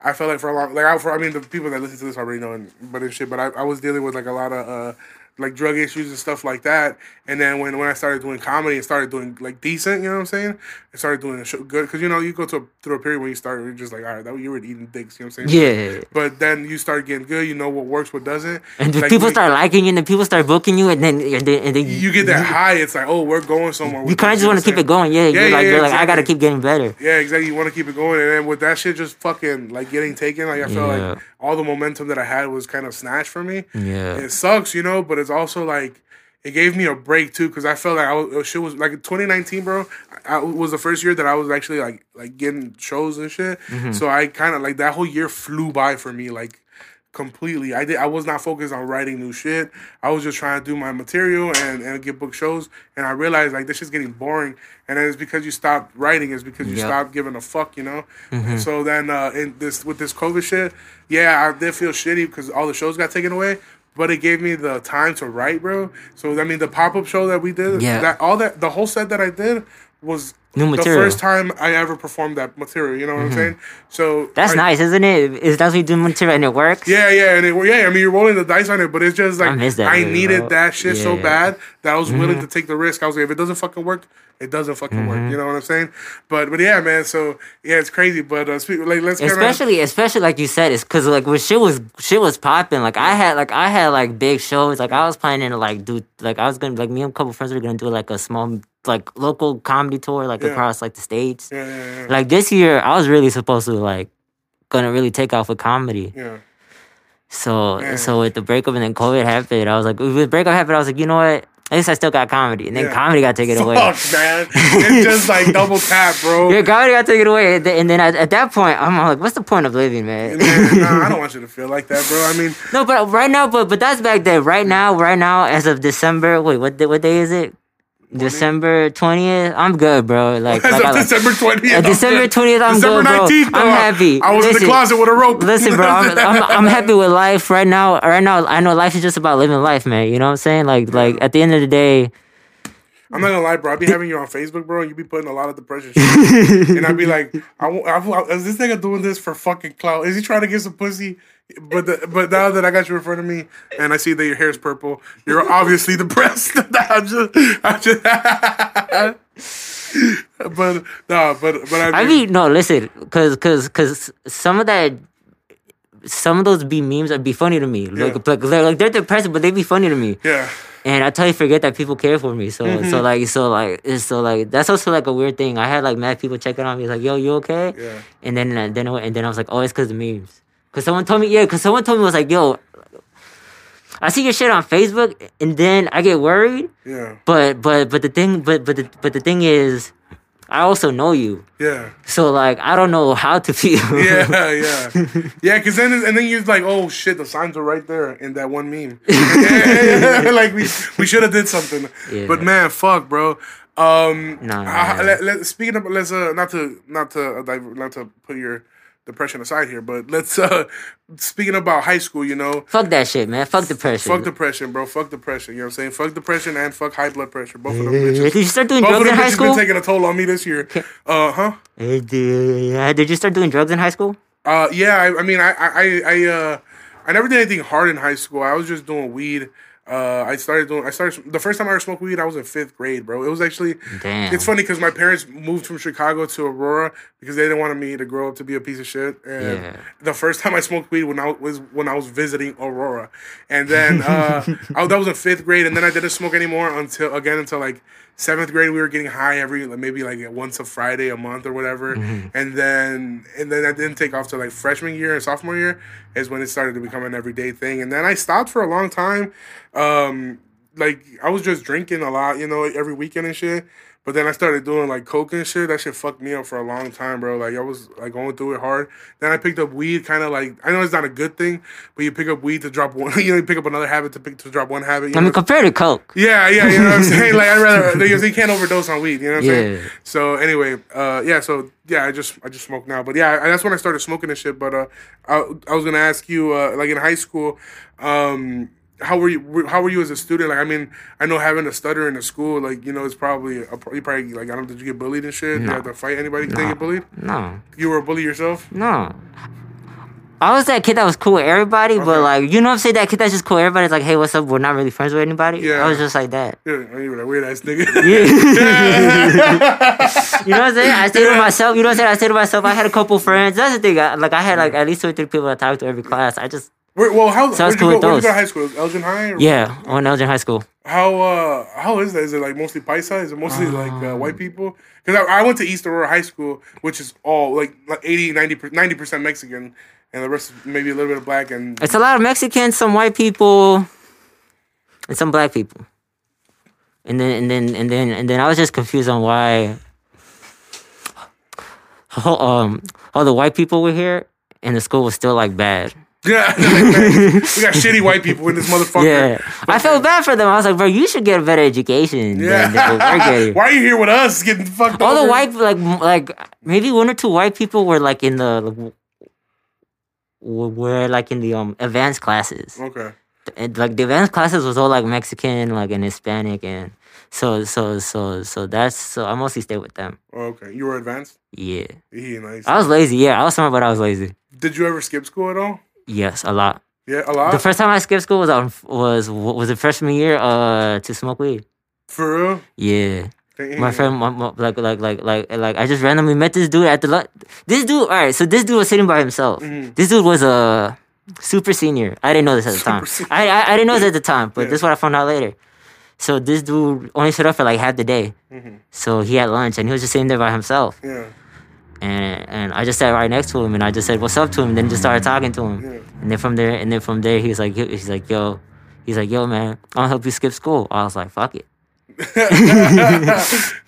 I felt like for a long like I, for, I mean the people that listen to this already know, and, but and shit. But I, I was dealing with like a lot of uh, like drug issues and stuff like that. And then when when I started doing comedy and started doing like decent, you know what I'm saying? I started doing a show good because you know you go to a, through a period when you start you're just like all right that you were eating dicks, you know what I'm saying? Yeah, But then you start getting good. You know what works, what doesn't. and Like, people start liking you, and then people start booking you, and then and then, and then You get that high. It's like, oh, we're going somewhere. You kind of just want to keep it going. Yeah, Yeah, you're like yeah, you're like I gotta keep getting better. Yeah, exactly. You want to keep it going, and then with that shit just fucking like getting taken, like I felt Yeah. like all the momentum that I had was kind of snatched from me. Yeah, It sucks, you know, but it's also like it gave me a break too because I felt like I was shit was like 2019, bro. I, I was the first year that I was actually like like getting shows and shit. Mm-hmm. So I kind of like that whole year flew by for me like completely. I did. I was not focused on writing new shit. I was just trying to do my material and and get book shows. And I realized like this is getting boring. And then it's because you stopped writing. It's because you Yep. stopped giving a fuck. You know. And so then uh, in this with this COVID shit, yeah, I did feel shitty because all the shows got taken away. But it gave me the time to write, bro. So I mean, the pop up show that we did, Yeah. that all that the whole set that I did was New material. the first time I ever performed that material. You know what I'm saying? So that's I- nice, isn't it? Is that's what you do material and it works? yeah, yeah, and it, yeah. I mean, you're rolling the dice on it, but it's just like I that I needed bro. that shit so Yeah. Mm-hmm. bad that I was willing to take the risk. I was like, if it doesn't fucking work, it doesn't fucking Mm-hmm. work. You know what I'm saying? But but yeah, man. So yeah, it's crazy. But uh, speak, like let's especially especially like you said it's because like when shit was shit was popping like i had like i had like big shows like i was planning to like do like i was gonna like me and a couple friends were gonna do like a small like local comedy tour like Yeah. across like the states Yeah, yeah, yeah. like this year i was really supposed to like gonna really take off with comedy yeah. so Man. so with the breakup and then covid happened i was like with the breakup happened i was like you know what at least i still got comedy and then Yeah. comedy got taken away Fuck, man. It's just like double tap, bro. yeah, comedy got taken away, and then, and then at, at that point, I'm like, "What's the point of living, man?" Man, nah, I don't want you to feel like that, bro. I mean, No, but right now, but but that's back then. Right now, right now, as of December, wait, what what day is it? December twentieth. I'm good, bro. Like, like I, December 20th. uh, I'm December 20th, I'm December good, bro. 19th, though, I'm happy. I was in the closet with a rope. listen, bro. I'm, I'm I'm happy with life right now. Right now, I know life is just about living life, man. You know what I'm saying? Like like at the end of the day, I'm not gonna lie, bro. I be having you on Facebook, bro, and you be putting a lot of depression shit. and I'd be like, I, I, is this nigga doing this for fucking clout? Is he trying to get some pussy? But the, but now that I got you in front of me, and I see that your hair is purple, you're obviously depressed. I'm just, I'm just. but no, but but I, I mean, no, listen, cause cause cause some of that. Some of those be memes that be funny to me. Like, Yeah. like, they're, like they're depressing, but they be funny to me. yeah, and I totally forget that people care for me. So Mm-hmm. so like so like it's so like that's also like a weird thing. I had like mad people checking on me like, "Yo, you okay?" Yeah. And then and then and then I was like, "Oh, it's because of memes." Because someone told me, yeah, because someone told me was like, "Yo, I see your shit on Facebook," and then I get worried. yeah, But but but the thing but but the but the thing is, I also know you, yeah. so like I don't know how to feel. Yeah, yeah, yeah. Because then, and then you're like, "Oh shit, the signs are right there in that one meme." like we we should have did something. Yeah. But man, fuck, bro. Um, Nah, I- nah. let, let, speaking of, let's uh, not to not to uh, not to put your depression aside here, but let's uh, speaking about high school, you know, Fuck that shit, man. Fuck depression. fuck depression, bro. Fuck depression. You know what I'm saying? Fuck depression and fuck high blood pressure. Both of them Did you start doing Both of drugs in high bitches school? been taking a toll on me this year. Uh huh. Hey, Did you start doing drugs in high school? Uh, yeah, I, I mean, I, I, I, uh, I never did anything hard in high school. I was just doing weed. Uh, I started doing. I started the first time I ever smoked weed. I was in fifth grade, bro. It was actually. Damn. It's funny because my parents moved from Chicago to Aurora because they didn't want me to grow up to be a piece of shit. And Yeah. the first time I smoked weed when I was when I was visiting Aurora, and then uh, I, that was in fifth grade, and then I didn't smoke anymore until again until like seventh grade. We were getting high every like, maybe like once a Friday a month or whatever, and then and then I didn't take off to like freshman year and sophomore year is when it started to become an everyday thing, and then I stopped for a long time. Um, like I was just drinking a lot, you know, every weekend and shit. But then I started doing like coke and shit. That shit fucked me up for a long time, bro. Like I was like going through it hard. Then I picked up weed, kind of like I know it's not a good thing, but you pick up weed to drop one. You know, you pick up another habit to pick to drop one habit. You I mean, compared to Coke. yeah, yeah, you know what I'm saying. Like I'd rather because you can't overdose on weed. You know what I'm saying. Yeah. So anyway, uh, yeah. So yeah, I just I just smoke now. But yeah, I, that's when I started smoking and shit. But uh, I, I was gonna ask you, uh, like in high school, um, how were you? How were you as a student? Like, I mean, I know having a stutter in a school, like you know, it's probably a, you probably like I don't. Know did you get bullied and shit? Did you have to fight anybody? You get bullied? No, You were a bully yourself? no. I was that kid that was cool with everybody, but like you know what I'm saying? That kid that's just cool with everybody. Like, hey, what's up? We're not really friends with anybody. Yeah. I was just like that. Yeah, you were that weird ass nigga. You know what I'm saying? I stayed with myself. You know what I'm saying? I stayed with myself. I had a couple friends. That's the thing. I, like I had like at least two or three people I talked to every class. I just Where, well, how So I where'd you go? Where'd you go to high school? Elgin High? Or yeah, on Elgin High School. How uh how is that? Is it like mostly paisa? Is it mostly like uh, Um, white people? Because I, I went to East Aurora High School, which is all like like 80, 90 percent Mexican, and the rest is maybe a little bit of black. And It's a lot of Mexicans, some white people, and some black people. And then and then and then and then I was just confused on why how, um all the white people were here and the school was still like bad. yeah, we got shitty white people in this motherfucker. Yeah. I felt bad for them. I was like, bro, you should get a better education Yeah. than, than what we're getting. Why are you here with us getting fucked All the white like like maybe one or two white people were like in the like, were like in the um advanced classes. Okay. and like the advanced classes was all like Mexican, like and Hispanic, and so so so so that's so I mostly stayed with them. Okay. You were advanced. Yeah, Yeah, nice. I was lazy. Yeah, I was smart, but I was lazy. Did you ever skip school at all? Yes, a lot. Yeah, a lot. The first time I skipped school was on was was the freshman year uh to smoke weed. For real? Yeah, my friend, my, my- like like like like like I just randomly met this dude at the lu- this dude. All right, so this dude was sitting by himself. Mhm. This dude was a super senior. I didn't know this at the time. Super I, I I didn't know this at the time, but Yeah. this is what I found out later. So this dude only showed up for like half the day. Mhm. So he had lunch and he was just sitting there by himself. Yeah. And and I just sat right next to him and I just said what's up to him. And then just started talking to him. Yeah. And then from there and then from there he was like he's like yo, he's like yo man, I'll help you skip school. I was like fuck it.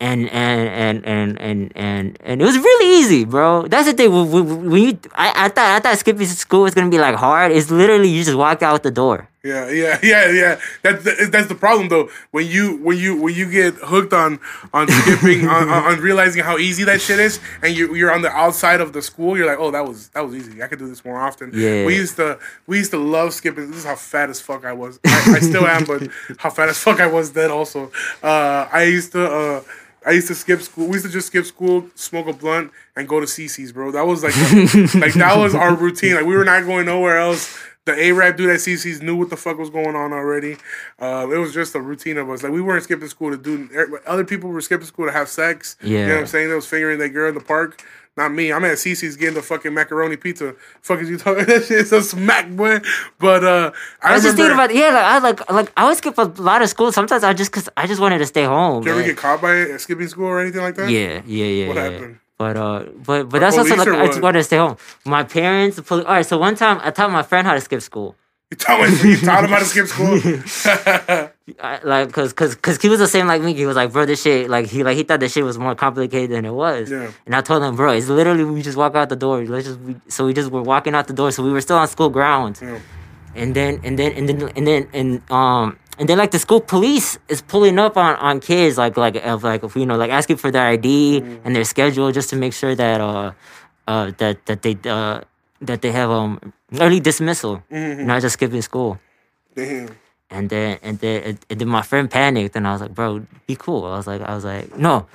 and and and and and and and it was really easy, bro. That's the thing. When you, I, I thought I thought skipping school was gonna be like hard. It's literally you just walk out the door. Yeah, yeah, yeah, yeah. That's the, that's the problem though. When you when you when you get hooked on on skipping on, on, on realizing how easy that shit is, and you you're on the outside of the school, you're like, oh, that was that was easy. I could do this more often. Yeah. We used to we used to love skipping. This is how fat as fuck I was. I, I still am, but how fat as fuck I was then also. Uh, I used to. Uh, I used to skip school. We used to just skip school, smoke a blunt, and go to CiCi's, bro. That was like, like that was our routine. Like we were not going nowhere else. The A-Rap dude at CiCi's knew what the fuck was going on already. Uh, it was just a routine of us. Like we weren't skipping school to do. Other people were skipping school to have sex. you know Yeah. what I'm saying? They was fingering that girl in the park. Not me. I'm at CiCi's getting the fucking macaroni pizza. Fuck is you talking? That shit's a smack, boy. But uh, I, I was just thinking about yeah, like I like like I would skip a lot of school. Sometimes I just cause I just wanted to stay home. Did you ever get caught by it, skipping school or anything like that? Yeah, yeah, yeah. What yeah. happened? But uh, but but that's also like I just wanted to stay home. My parents, the police. All right, so one time I taught my friend how to skip school. You taught, me, you taught him how to skip school. I, like, cause, cause, cause he was the same like me. He was like, bro, this shit, like, he, like, he thought this shit was more complicated than it was. Yeah. And I told him, bro, it's literally we just walk out the door. Let's just, we, so we just were walking out the door. So we were still on school grounds. Yeah. And then, and then, and then, and then, and um, and then like the school police is pulling up on on kids, like, like, of like, if, you know, like asking for their ID and their schedule just to make sure that uh, uh, that that they uh that they have um early dismissal, not just skipping school. Damn. And then and then and then my friend panicked and I was like, bro, be cool. I was like, I was like, no.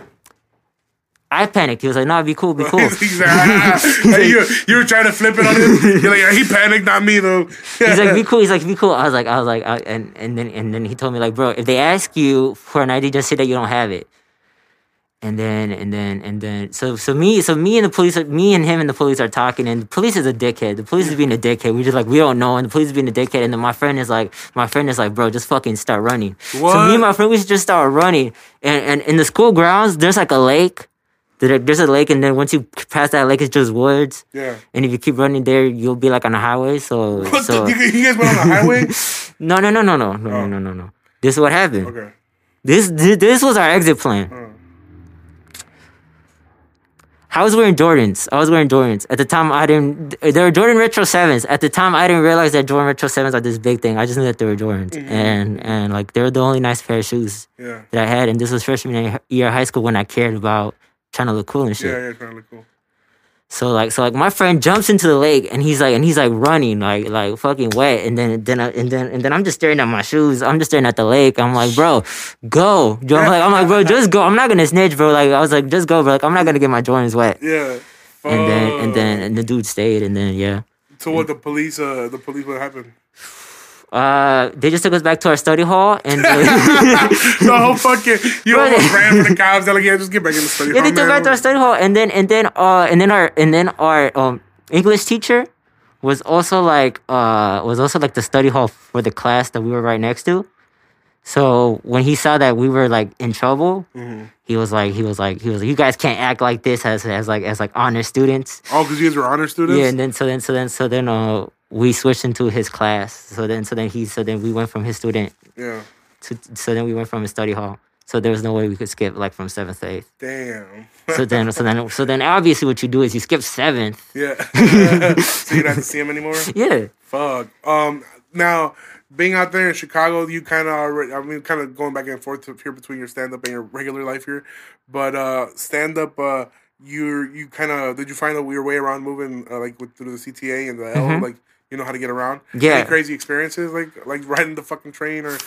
I panicked. He was like, "No, be cool, be cool." He's like, ah. Hey, you, you were trying to flip it on him. You're like, yeah, he panicked, not me though. He's like, "Be cool." He's like, "Be cool." I was like, I was like, I, and and then and then he told me like, "Bro, if they ask you for an ID, just say that you don't have it." And then and then and then so so me so me and the police me and him and the police are talking and the police is a dickhead. The police is being a dickhead. We just like we don't know and the police is being a dickhead and then my friend is like my friend is like bro just fucking start running. So me and my friend we should just start running and and in the school grounds there's like a lake there's a lake, and then once you pass that lake, it's just woods. Yeah. And if you keep running there, you'll be like on a highway. So, what so. The, you guys went on a highway? no, no, no, no, no, no, oh. no, no, no. This is what happened. Okay. This this was our exit plan. Oh. I was wearing Jordans. I was wearing Jordans. At the time, I didn't. There were Jordan Retro Sevens. At the time, I didn't realize that Jordan Retro Sevens are this big thing. I just knew that they were Jordans, mm-hmm. and and like they were the only nice pair of shoes yeah. that I had. And this was freshman year of high school when I cared about trying to look cool and shit. Yeah, yeah, trying to look cool. So like so like my friend jumps into the lake and he's like and he's like running like like fucking wet and then then I, and then and then I'm just staring at my shoes. I'm just staring at the lake. I'm like, bro, go. I'm like, I'm like, bro, just go. I'm not gonna snitch, bro. Like I was like, just go, bro. Like I'm not gonna get my Jordans wet. Yeah. And then and then and the dude stayed and then yeah. So what the police? Uh, the police. What happened? Uh, they just took us back to our study hall and they, the whole fucking you they- ran for the cops. They're like, yeah, just get back in the study. yeah, they hall, took man. back to our study hall and then and then uh and then our and then our um English teacher was also like uh was also like the study hall for the class that we were right next to. So when he saw that we were like in trouble, Mm-hmm. he was like he was like he was like you guys can't act like this as as like as like honor students. Oh, because you guys were honor students. Yeah, and then so then so then so then uh we switched into his class. So then so then he so then we went from his student yeah. to so then we went from his study hall. So there was no way we could skip like from seventh to eighth. Damn. So then so then so then obviously what you do is you skip seventh. yeah. so you don't have to see him anymore. Yeah. Fuck. Um. Now, being out there in Chicago, you kind of already. I mean, kind of going back and forth here between your stand up and your regular life here. But uh, stand up. Uh, you you kind of did you find a your way around moving uh, like with through the CTA and the L like you know how to get around? Mm-hmm. Yeah. Any crazy experiences like like riding the fucking train or.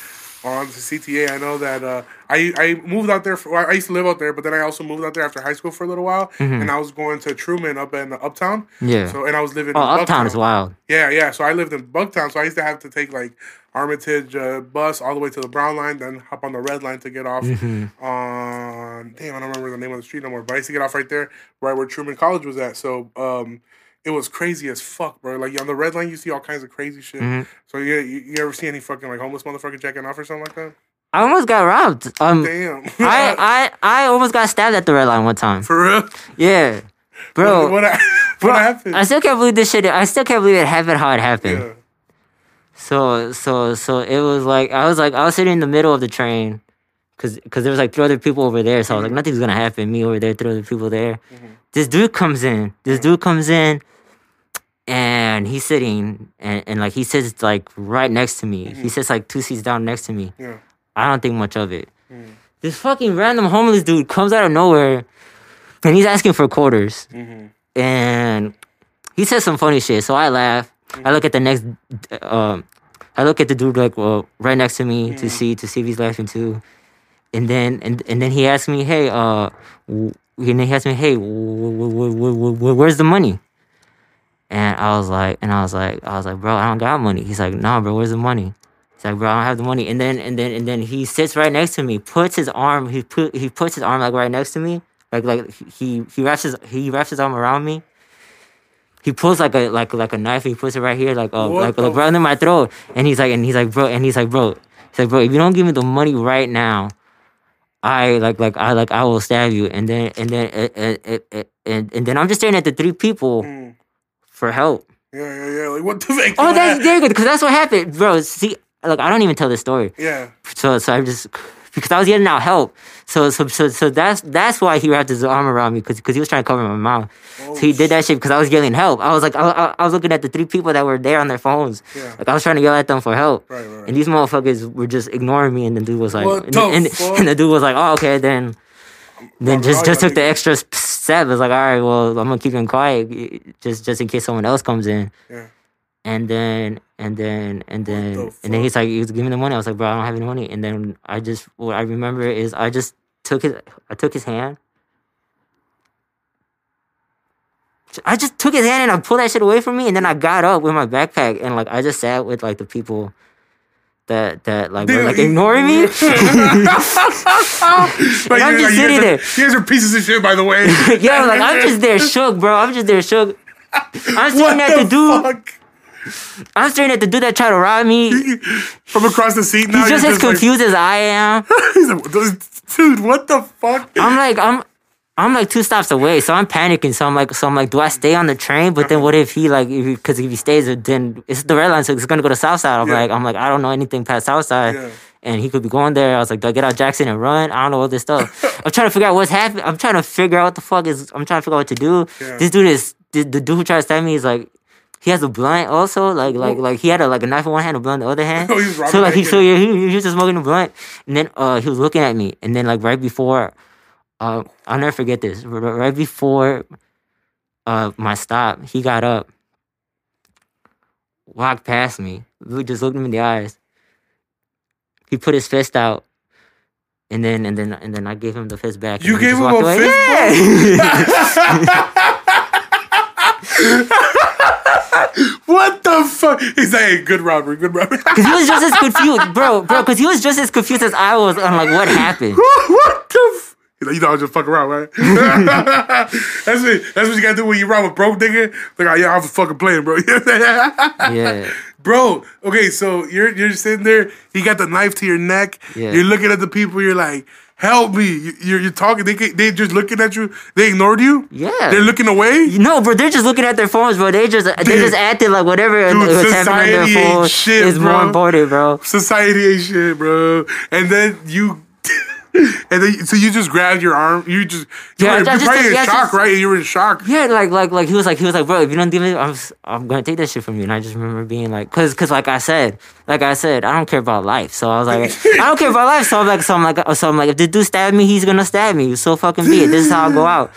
Or on the CTA, I know that uh, I I moved out there. For, I used to live out there, but then I also moved out there after high school for a little while, and I was going to Truman up in the Uptown. Mm-hmm. Yeah. So and I was living. Oh, in Uptown is wild. Yeah, yeah. So I lived in Bucktown, so I used to have to take like Armitage uh, bus all the way to the Brown line, then hop on the Red line to get off Mm-hmm. on. Damn, I don't remember the name of the street no more. But I used to get off right there, right where Truman College was at. So um, it was crazy as fuck, bro. Like on the Red line, you see all kinds of crazy shit. Mm-hmm. So yeah, you, you ever see any fucking like homeless motherfucker jacking off or something like that? I almost got robbed. Um, Damn. I, I I almost got stabbed at the red line one time. for real, Yeah, bro. What, what, what happened? I still can't believe this shit. I still can't believe it happened how it happened. yeah. So so so it was like I was like I was sitting in the middle of the train, cause cause there was like three other people over there. So I was like nothing's gonna happen. Me over there, three other people there. This dude comes in. This dude comes in, and he's sitting and, and like he sits like right next to me. He mm-hmm. sits like two seats down next to me. Yeah. I don't think much of it. Mm. This fucking random homeless dude comes out of nowhere, and he's asking for quarters, mm-hmm. and he says some funny shit. So I laugh. I mm. look at the next, um, I look at the dude like well, right next to me to mm. see to see if he's laughing too, and then and and then he asks me, hey, uh, w- and he asks me, hey, where's the money? And I was like, and I was like, I was like, bro, I don't got money. He's like, nah, bro, where's the money? He's like, bro, I don't have the money. And then and then and then he sits right next to me, puts his arm, he put he puts his arm like right next to me, like like he he wraps his he wraps his arm around me. He pulls like a like like a knife. He puts it right here, like oh like like right under my throat. And he's like and he's like bro and he's like bro, he's like bro, if you don't give me the money right now, I like like I like I will stab you. And then and then and and, and, and, then I'm just staring at the three people Mm. for help. Yeah, yeah, yeah. Like what the fuck? Oh, that's very good because that's what happened, bro. See, like I don't even tell this story. Yeah. So so I'm just because I was getting out help. So so so so that's that's why he wrapped his arm around me because he was trying to cover my mouth. Oh, so he did that shit because I was yelling help. I was like I, I, I was looking at the three people that were there on their phones. Yeah. Like I was trying to yell at them for help. Right, right. And these motherfuckers were just ignoring me. And the dude was like, and, the and, and the dude was like, oh okay then. Then Robert, just just took the extra step. It's like, all right, well, I'm gonna keep him quiet, just just in case someone else comes in. Yeah. And then and then and then the and then he's like, he was giving the money. I was like, bro, I don't have any money. And then I just what I remember is I just took his I took his hand I just took his hand and I pulled that shit away from me, and then I got up with my backpack and like I just sat with like the people that that like were like ignoring me. Like, I'm just like, sitting there. You guys are pieces of shit, by the way. yeah, like I'm just there shook, bro. I'm just there shook. I'm What staring at the the dude. fuck? I'm staring at the dude that tried to rob me. From across the seat now. He's just as confused as I am. He's like, dude, what the fuck? I'm like, I'm, I'm like two stops away, so I'm panicking. So I'm like, so I'm like, do I stay on the train? But then what if he like, because if, he stays, then it's the red line, so it's gonna go to Southside. I'm Yeah. like, I'm like, I don't know anything past Southside, Yeah. And he could be going there. I was like, do I get out Jackson and run? I don't know all this stuff. I'm trying to figure out what's happening. I'm trying to figure out what the fuck is. I'm trying to figure out what to do. Yeah. This dude is the, the dude who tried to stab me is like. He has a blunt also, like like like he had a like a knife in one hand, and a blunt in the other hand. Oh, he so like he so yeah, he, he was just smoking a blunt, and then uh he was looking at me, and then like right before, uh I'll never forget this. Right before, uh my stop, he got up, walked past me, just looked me in the eyes. He put his fist out. And then and then and then I gave him the fist back. You gave him a away. fist Yeah. what the fuck? He's like, hey, good robbery, good robbery. Cause he was just as confused, bro, bro. Cause he was just as confused as I was on like what happened. what the f- You know, you know, I was just fucking around, right? that's what that's what you gotta do when you rob a broke nigga. Like, oh, yeah, I was fucking playing, bro. Yeah, bro. Okay, so you're you're sitting there. You got the knife to your neck. Yeah. You're looking at the people. You're like, help me. You- You're you're talking. They they just looking at you. They ignored you. yeah. They're looking away. no, bro, they're just looking at their phones, bro. They just they just acted like whatever Dude, was happening on their ain't phone shit, is more important, bro. Society ain't shit, bro. And then you. And then, so you just grabbed your arm. You just, you Yeah, were, I you're just- probably in yeah, shock, just- right? You were in shock. Yeah, like like like he was like he was like, bro, if you don't give me, I'm I'm gonna take that shit from you. And I just remember being like, cause cause like I said, like I said, I don't care about life. So I was like, I don't care about life. So I'm like, so I'm like, so I'm like, if the dude stab me, he's gonna stab me. So fucking be it. This is how I go out.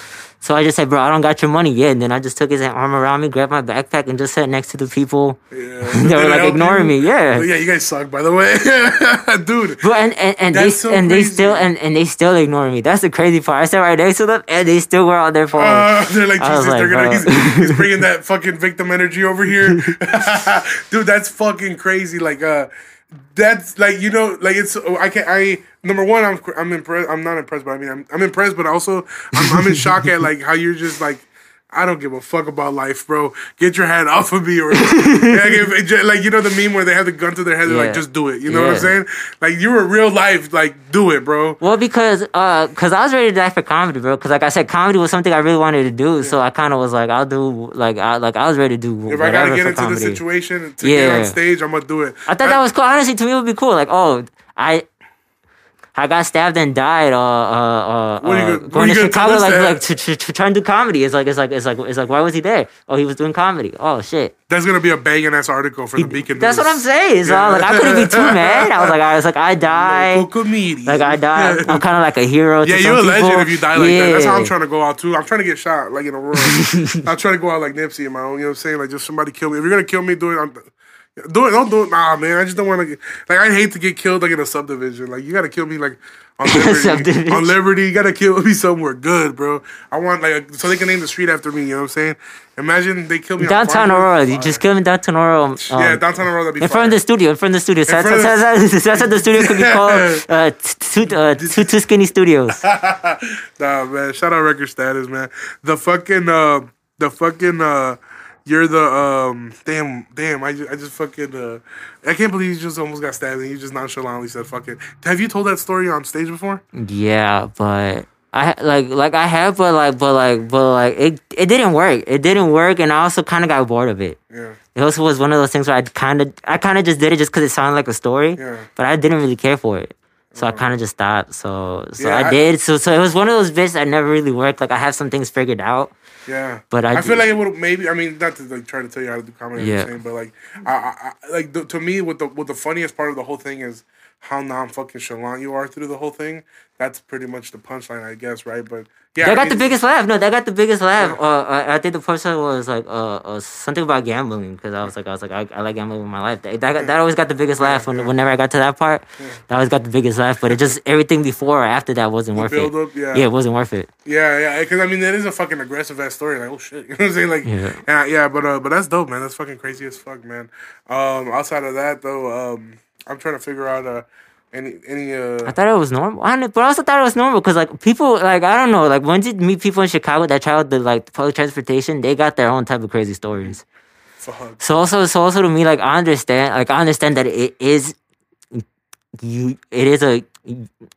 So I just said, bro, I don't got your money yet. And then I just took his arm around me, grabbed my backpack, and just sat next to the people. Yeah. They were like ignoring you? me. Yeah. Oh, yeah, you guys suck, by the way, dude. But and and, and they so and they still and, and they still ignore me. That's the crazy part. I sat right next to them and they still were on their phone. Uh, they're like, Jesus, like, they're gonna, he's, he's bringing that fucking victim energy over here. Dude, that's fucking crazy. Like, uh, that's like, you know, like it's, oh, I can't, I, number one, I'm, I'm impressed. I'm not impressed, but I mean, I'm, I'm impressed, but also I'm, I'm in shock at like how you're just like, I don't give a fuck about life, bro. Get your hand off of me, or like, if- like you know the meme where they have the gun to their head, they're like, just do it. You know what I'm saying? Like you were real life, like do it, bro. Well, because uh, cause I was ready to die for comedy, bro. Cause like I said, comedy was something I really wanted to do. So I kind of was like, I'll do like I like I was ready to do If I gotta get into comedy. the situation to get Yeah. on stage, I'm gonna do it. I thought that was cool. Honestly, to me, it would be cool. Like, oh, I. I got stabbed and died. Uh, uh, uh, What are you uh, gonna- going to you gonna tell Chicago, like, like to, to, to try and do comedy. It's like, it's like, it's like, it's like, why was he there? Oh, he was doing comedy. Oh shit. That's gonna be a banging ass article for the Beacon. That's what I'm saying. So I like, I couldn't be too mad. I was like, I was like, I died. Local comedian. Like I died. I'm kind of like a hero. Yeah, you're a legend people. if you die like that. That's how I'm trying to go out too. I'm trying to get shot like in a room. I'm trying to go out like Nipsey in my own. You know what I'm saying? Like just somebody kill me. If you're gonna kill me, do it. I'm, do it. Don't do it. Nah, man. I just don't want to. Like I hate to get killed like in a subdivision. Like you gotta kill me like on Liberty. On Liberty, you gotta kill me somewhere good, bro. I want like so they can name the street after me. You know what I'm saying? Imagine they kill me Downtown. Aurora. You just killed me downtown Aurora. Um, yeah, downtown Aurora. That'd be in front of the studio. In front of the studio. That's, front of the- that's, that's, that's what the studio could be called. Uh, two, uh, two, two skinny studios. Nah, man. Shout out record status, man. The fucking uh the fucking uh you're the um damn damn I just, I just fucking uh I can't believe you just almost got stabbed and you just nonchalantly said fucking have you told that story on stage before? Yeah, but I like like I have, but like but like but like it it didn't work. It didn't work, and I also kind of got bored of it. Yeah. It also was one of those things where I kind of I kind of just did it just because it sounded like a story, Yeah. but I didn't really care for it. So I kind of just stopped. So so Yeah, I, I- did. So so it was one of those bits that never really worked. Like I have some things figured out. Yeah, But I I feel like it would maybe. I mean, not to like try to tell you how to do comedy, Yeah. anything, but like, I, I, I like the, to me, what the what the funniest part of the whole thing is how non fucking chalant you are through the whole thing. That's pretty much the punchline, I guess, right? But yeah, They I got the biggest laugh. No, they got the biggest laugh. Uh, I, I think the punchline was like uh, uh something about gambling because I was like I was like I, I like gambling with my life. That, that, that always got the biggest laugh when, whenever I got to that part. That always got the biggest laugh. But it just everything before or after that wasn't worth it. up, yeah. yeah, it wasn't worth it. Yeah, yeah, because I mean, that is a fucking aggressive ass story. Like, oh shit, you know what I'm saying? Like, Yeah. yeah, yeah, but uh, but that's dope, man. That's fucking crazy as fuck, man. Um, outside of that, though, um, I'm trying to figure out uh, any any I uh, thought it was normal, I but I also thought it was normal because like people, like I don't know, like once you meet people in Chicago that travel the like public transportation, they got their own type of crazy stories. fuck. So also, so also to me, like I understand, like I understand that it is, you, it is a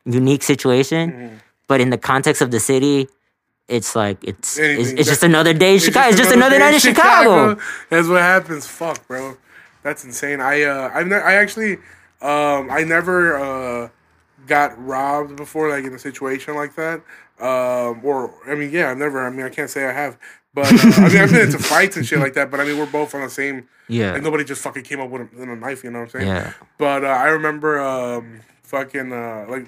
unique situation, Mm-hmm. but in the context of the city, it's like it's it's, it's just another day in Chicago. It's just another day night in Chicago. That's what happens. Fuck, bro. That's insane. I uh, I've ne- I actually um, I never uh, got robbed before, like in a situation like that. Um, or I mean, yeah, I've never. I mean, I can't say I have. But uh, I mean, I've been into fights and shit like that. But I mean, we're both on the same. Yeah. Like nobody just fucking came up with a, with a knife. You know what I'm saying? Yeah. But uh, I remember um, fucking uh, like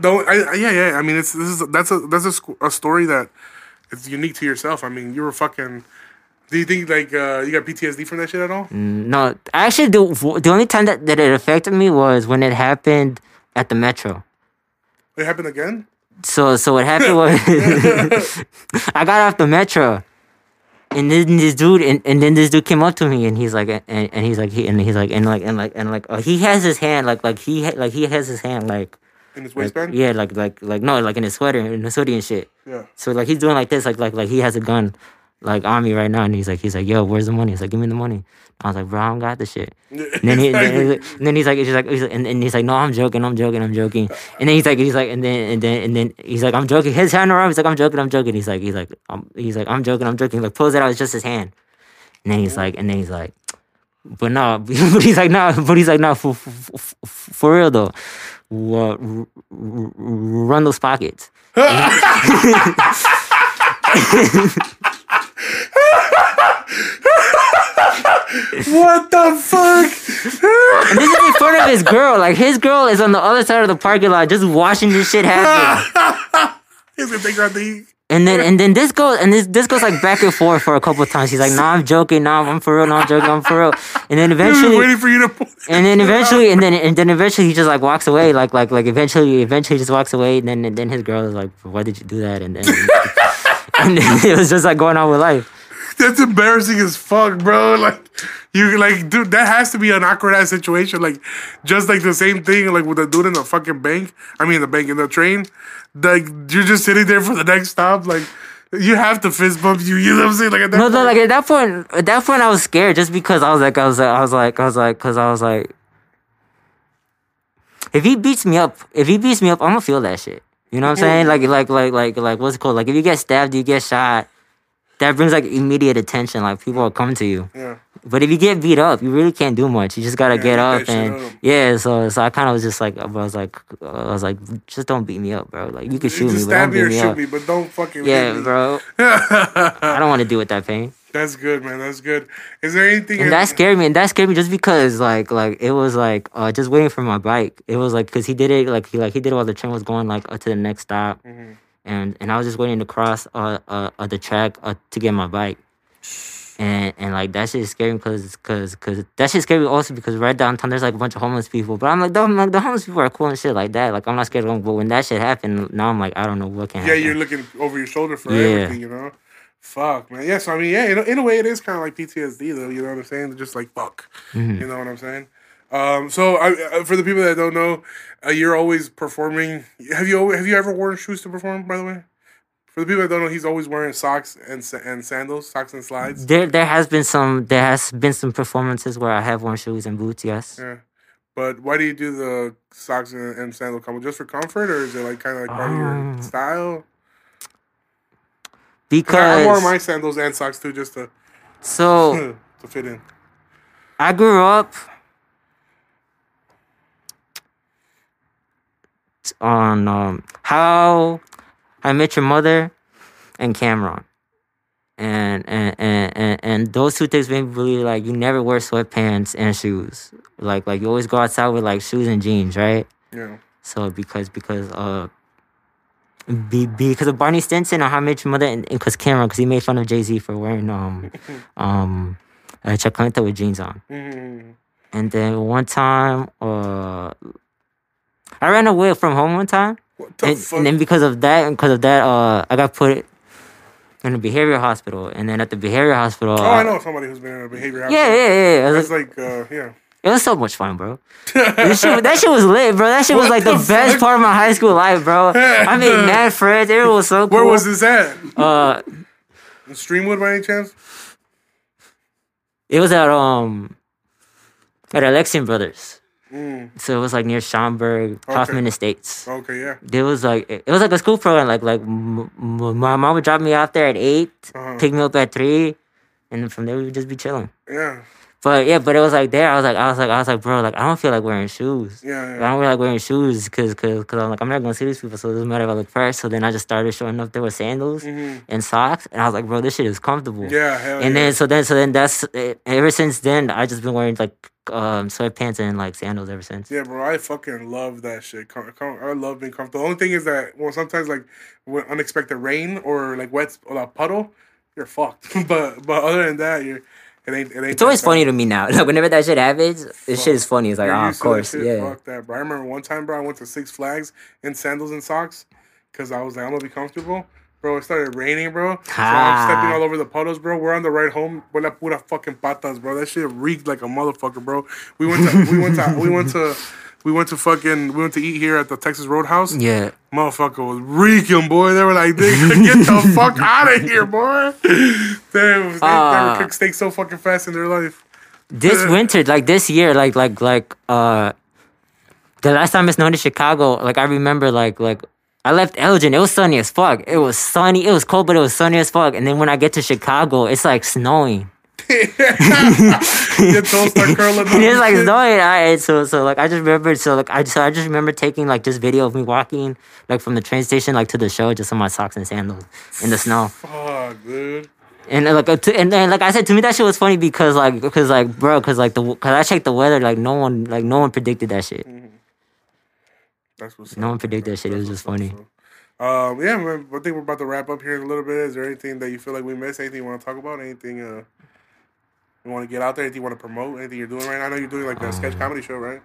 don't I, I- yeah yeah I mean it's this is that's a that's a, a story that it's unique to yourself. I mean you were fucking. Do you think like uh, you got PTSD from that shit at all? No, I actually, the the only time that, that it affected me was when it happened at the metro. It happened again. So so what happened was I got off the metro. And then this dude, and, and then this dude came up to me, and he's like, and, and he's like, he, and he's like, and like, and like, and like, uh, he has his hand, like, like he, ha- like he has his hand, like, In his like waistband. yeah, like, like, like, no, like in his sweater, in his hoodie and shit. Yeah. So like he's doing like this, like, like, like he has a gun, like on me right now, and he's like, he's like, yo, where's the money? He's like, give me the money. I was like, bro, I don't got the shit. And then he, then, and then he's like, he's like, he's like and, and he's like, no, I'm joking, I'm joking, I'm joking. And then he's like, he's like, and then and then and then he's like, I'm joking. His hand around, he's like, I'm joking, I'm joking. He's like, he's like, um, he's like, I'm joking, I'm joking. Like pulls it out, it's just his hand. And then he's like, and then he's like, but no, but he's like, no, but he's like, no, for for, for, real though, r- run those pockets. What the fuck? And this is in front of his girl. Like his girl is on the other side of the parking lot, just watching this shit happen. He's gonna take her. And then and then this goes and this this goes like back and forth for a couple of times. He's like, "Nah, I'm joking. Nah, I'm for real. Nah, I'm joking. I'm for real." And then eventually, waiting for you to. Pull and then eventually, and then and then eventually, he just like walks away. Like like like eventually, eventually, he just walks away. And then and then his girl is like, "Why did you do that?" And then and it was just like going on with life. That's embarrassing as fuck, bro. Like you like dude, that has to be an awkward ass situation. Like just like the same thing like with the dude in the fucking bank. I mean the bank in the train. Like you're just sitting there for the next stop, like you have to fist bump you, you know what I'm saying? Like at that No, no, like at that point, at that point, I was scared just because I was like, I was like, I was like, I was like, because I was like, if he beats me up, if he beats me up, I'm gonna feel that shit. You know what I'm saying? Like, like, like, like, like, what's it called? Like, if you get stabbed, you get shot. That brings like immediate attention. Like, people are coming to you. Yeah. But if you get beat up, you really can't do much. You just gotta get up and up. yeah. So, so I kind of was just like, I was like, I was like, just don't beat me up, bro. Like, you can shoot just me, but stab don't me or beat me shoot up. me, but don't fucking Yeah, me. bro. I don't want to deal with that pain. That's good, man. That's good. Is there anything And that scared me. And that scared me just because, like, like it was like uh, just waiting for my bike. It was like because he did it, like he like he did it while the train was going like uh, to the next stop, and and I was just waiting to cross uh, uh, uh the track uh, to get my bike. And and like that shit is scary because cause, cause that shit scary also because right downtown there's like a bunch of homeless people. But I'm like, the, like, the homeless people are cool and shit like that. Like I'm not scared of them. But when that shit happened, now I'm like, I don't know what can Yeah, happen. you're looking over your shoulder for Yeah. everything, you know? Fuck, man. Yeah, so I mean, yeah, in a, in a way, it is kind of like PTSD, though. You know what I'm saying? Just like fuck. Mm-hmm. You know what I'm saying? Um, so I, uh, for the people that don't know, uh, you're always performing. Have you always, have you ever worn shoes to perform? By the way, for the people that don't know, he's always wearing socks and and sandals, socks and slides. There there has been some there has been some performances where I have worn shoes and boots. Yes. Yeah. But why do you do the socks and, and sandal combo? Just for comfort, or is it like kind of like part of your style? style? Because I wore my sandals and socks too, just to so to fit in. I grew up on um, How I Met Your Mother and Cam'ron. and and, and and and those two things made me believe like you never wear sweatpants and shoes. Like like you always go outside with like shoes and jeans, right? Yeah. So because because uh be, because of Barney Stinson or how much mother and because Cam'ron because he made fun of Jay Z for wearing um um a chaqueta with jeans on. Mm-hmm. And then one time uh I ran away from home one time What the and, fuck? and then because of that and because of that uh I got put in a behavioral hospital and then at the behavioral hospital oh, I uh, know somebody who's been in a behavior. yeah yeah yeah, yeah. It, was, It's like, uh, yeah. it was so much fun bro that, shit, that shit was lit bro that shit was What like the, the best part of my high school life bro I made mad friends it was so cool Where was this at? uh In Streamwood, by any chance? It was at um at Alexian Brothers. Mm. So it was like near Schaumburg, Hoffman Estates. Okay, yeah. It was like it was like a school program. Like like m- m- my mom would drop me off there at 8 Uh-huh. pick me up at three, and from there we would just be chilling. Yeah. But yeah, but it was like there. I was like I was like I was like bro, like I don't feel like wearing shoes. Yeah, I don't feel like wearing shoes because cause, cause I'm like I'm not gonna see these people, so it doesn't matter if I look fresh. So then I just started showing up there with sandals Mhm. and socks, and I was like, bro, this shit is comfortable. Yeah, hell And yeah. then so then so then that's eh, ever since then I just been wearing like um sweatpants and like sandals ever since. Yeah, bro, I fucking love that shit. I love being comfortable. The only thing is that well, sometimes like when unexpected rain or like wet or a puddle, you're fucked. but but other than that, you're it ain't it ain't. It's always funny to me now. Like whenever that shit happens, this shit is funny. It's like, oh, of course, yeah. Fuck that, bro. I remember one time, bro. I went to Six Flags in sandals and socks because I was like, I'm gonna be comfortable. Bro, it started raining, bro. So I'm stepping Ah. all over the puddles, bro. We're on the ride home. We're la pura fucking patas, bro. That shit reeked like a motherfucker, bro. We went to we went to we went to we went to fucking we went to eat here at the Texas Roadhouse. Yeah. Motherfucker was reeking, boy. They were like, get the fuck out of here, boy." They, they, Ah. never cooked steak so fucking fast in their life. This winter, like this year, like like like uh the last time I snowed in Chicago, like I remember like like I left Elgin, it was sunny as fuck. It was sunny, it was cold, but it was sunny as fuck. And then when I get to Chicago, it's like snowing. Your toes start curling up. It's like snowing. Alright, so so like I just remember so like I just I just remember taking like this video of me walking like from the train station like to the show just in my socks and sandals in the snow. Fuck, dude. And like uh, to, and then like I said to me that shit was funny because like because like bro because like the because I checked the weather like no one like no one predicted that shit. That's what's No up. one predicted that shit. It was just funny. Um, yeah, man. I think we're about to wrap up here in a little bit. Is there anything that you feel like we missed? Anything you want to talk about? Anything uh, you want to get out there? Anything you want to promote? Anything you're doing right now? I know you're doing like a Um, sketch comedy show, right?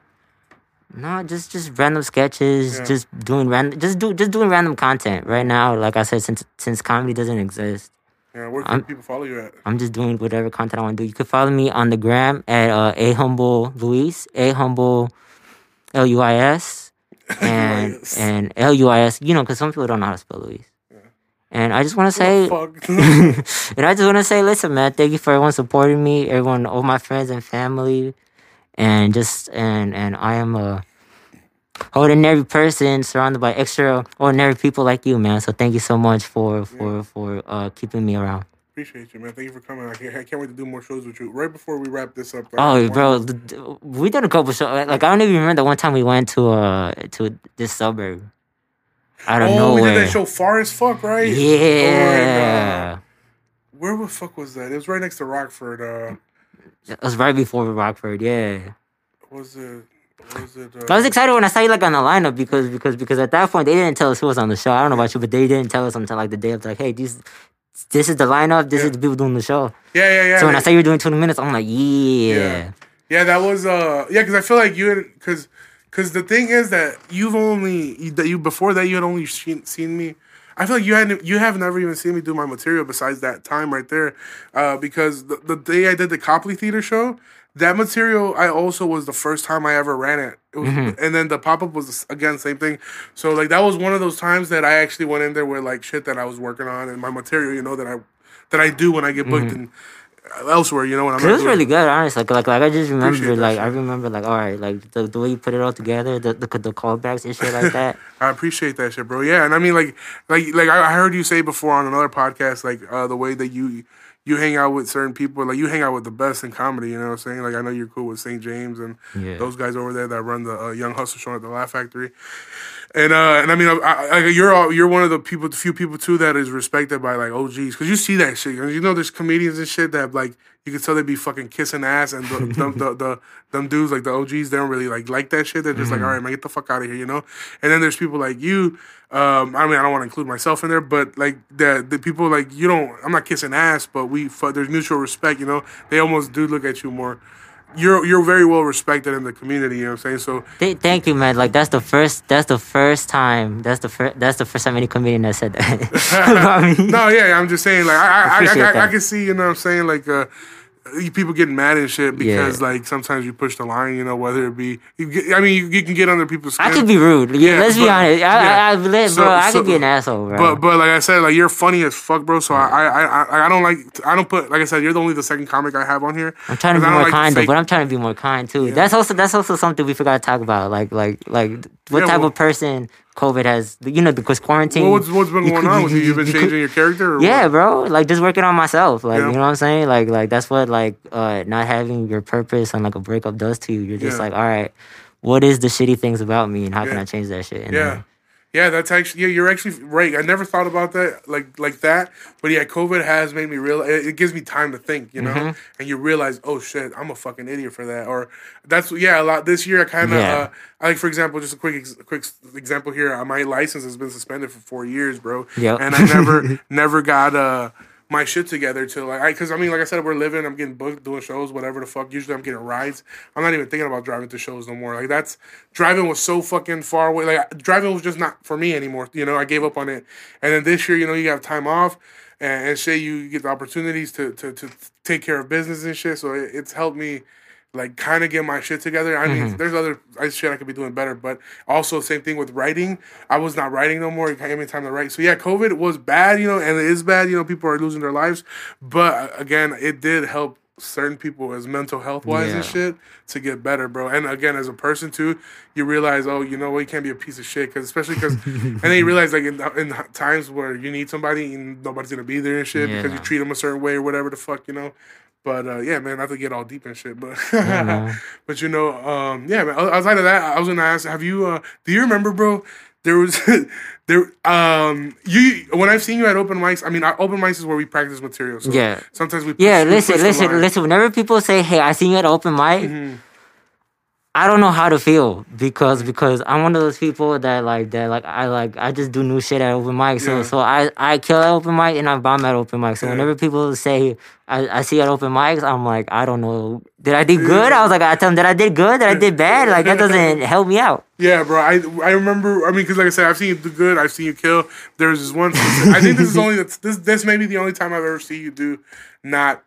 No, just just random sketches, Yeah. just doing random, just do just doing random content right now. Like I said, since since comedy doesn't exist, Yeah. Where can I'm- people follow you at? I'm just doing whatever content I want to do. You can follow me on the gram at uh, a humble Luis, a humble L U I S, and Luis. and L U I S. You know, because some people don't know how to spell Luis. And I just want to say, and I just want to say, listen, man, thank you for everyone supporting me, everyone, all my friends and family, and just and and I am a ordinary person surrounded by extraordinary people like you, man. So thank you so much for for for uh, keeping me around. Appreciate you, man. Thank you for coming. I can't, I can't wait to do more shows with you. Right before we wrap this up. Oh, bro, we did a couple shows. Like I don't even remember the one time we went to uh to this suburb. Out of Oh, we nowhere. did that show far as fuck, right? Yeah, uh, Where the fuck was that? It was right next to Rockford. Uh, it was right before Rockford. Yeah. What was it? Was it? Uh, I was excited when I saw you like on the lineup because because because at that point they didn't tell us who was on the show. I don't know about you, but they didn't tell us until like the day of like, hey, these this is the lineup, this Yeah. is the people doing the show. yeah, yeah, yeah. so when I saw you were doing twenty minutes, I'm like, yeah. Yeah. Yeah, that was uh yeah, because I feel like you had because because the thing is that you've only that you before that you had only seen, seen me. I feel like you hadn't you have never even seen me do my material besides that time right there, uh, because the, the day I did the Copley Theater show, that material I also was the first time I ever ran it. it was, mm-hmm. And then the pop up was again same thing. So like that was one of those times that I actually went in there with like shit that I was working on and my material, you know that I that I do when I get booked mm-hmm. and uh, elsewhere, you know when I'm It was really good, honestly. Like, like, like I just remember, like, shit. I remember, like, all right, like the, the way you put it all together, the the, the callbacks and shit like that. I appreciate that shit, bro. Yeah, and I mean, like, like, like I I heard you say before on another podcast, like, uh, the way that you you hang out with certain people, like, you hang out with the best in comedy. You know what I'm saying? Like, I know you're cool with St. James and Yeah. those guys over there that run the uh, Young Hustle Show at the Laugh Factory. And uh, and I mean, I, I, you're all, you're one of the people, the few people too that is respected by like OGs because you see that shit. You know, there's comedians and shit that like you can tell they be fucking kissing ass, and the, them, the, the them dudes like the OGs, they don't really like like that shit. They're just like, all right, man, get the fuck out of here, you know. And then there's people like you. Um, I mean, I don't want to include myself in there, but like the the people like you don't. I'm not kissing ass, but we there's mutual respect, you know. They almost do look at you more. You're you're very well respected in the community. You know what I'm saying? So Th- thank you, man. Like that's the first. That's the first time. That's the first. That's the first time any comedian has said that no, yeah, I'm just saying, like, I, I, I, Appreciate I, I, can see, you know, what I'm saying, like, uh, people getting mad and shit because, Yeah. like, sometimes you push the line, you know, whether it be, you get, I mean, you, you can get under people's skin. I could be rude. Yeah, Yeah, let's be honest. I, yeah. I, I, So- bro, I so- could be an asshole, bro. But but like I said, like you're funny as fuck, bro. So I I I, I don't like I don't put like I said, you're the only the second comic I have on here. I'm trying to be more like kind though, but I'm trying to be more kind too. That's also that's also something we forgot to talk about. Like like like what type well- of person COVID has? You know, because quarantine. Well, what's what's been going on with you? You've been you changing your character. Or Yeah, what? bro. Like just working on myself. Like Yeah. you know what I'm saying. Like like that's what like uh not having your purpose and like a breakup does to you. You're just Yeah. like, all right, what is the shitty things about me and how can I change that shit? And Yeah. Yeah, that's actually yeah. You're actually right. I never thought about that like like that. But yeah, COVID has made me real. It, it gives me time to think, you know. Mm-hmm. And you realize, oh shit, I'm a fucking idiot for that. Or that's yeah. A lot this year, I kind of Yeah. uh, like for example, just a quick ex- quick example here. Uh, my license has been suspended for four years, bro. Yep. And I never never got uh my shit together to like I because I mean like I said we're living I'm getting booked doing shows whatever the fuck. Usually I'm getting rides. I'm not even thinking about driving to shows no more. Like that's driving was so fucking far away. Like driving was just not for me anymore. You know I gave up on it. And then this year you know you have time off and, and shit you get the opportunities to, to to take care of business and shit. So it, it's helped me like kind of get my shit together. I mean, there's other I- shit I could be doing better, but also same thing with writing. I was not writing no more. It gave me time to write. So yeah, COVID was bad, you know, and it is bad. You know, people are losing their lives, but uh, again, it did help certain people as mental health wise and shit to get better, bro. And again, as a person too, you realize, oh, you know what, you can't be a piece of shit, because especially because, and then you realize like in, in times where you need somebody and nobody's gonna be there and shit because you treat them a certain way or whatever the fuck, you know. But uh, yeah, man, not to get all deep and shit, but man. but you know, um, yeah, man. Outside of that, I was gonna ask, have you? Uh, do you remember, bro? There was there um you when I've seen you at open mics. I mean, our open mics is where we practice material. So Yeah. Sometimes we Yeah, we listen, listen, listen. Whenever people say, "Hey, I seen you at open mic," Mm-hmm. I don't know how to feel because because I'm one of those people that like that like I like I just do new shit at open mic. So Yeah. so I I kill at open mic and I bomb at open mic. So Yeah. whenever people say I, I see at open mics, I'm like I don't know. Did I do good? I was like I tell them that I did good, that I did bad. Like that doesn't help me out. Yeah, bro. I I remember. I mean, because like I said, I've seen you do good. I've seen you kill. There's this one. I think this is only this. This may be the only time I've ever seen you do not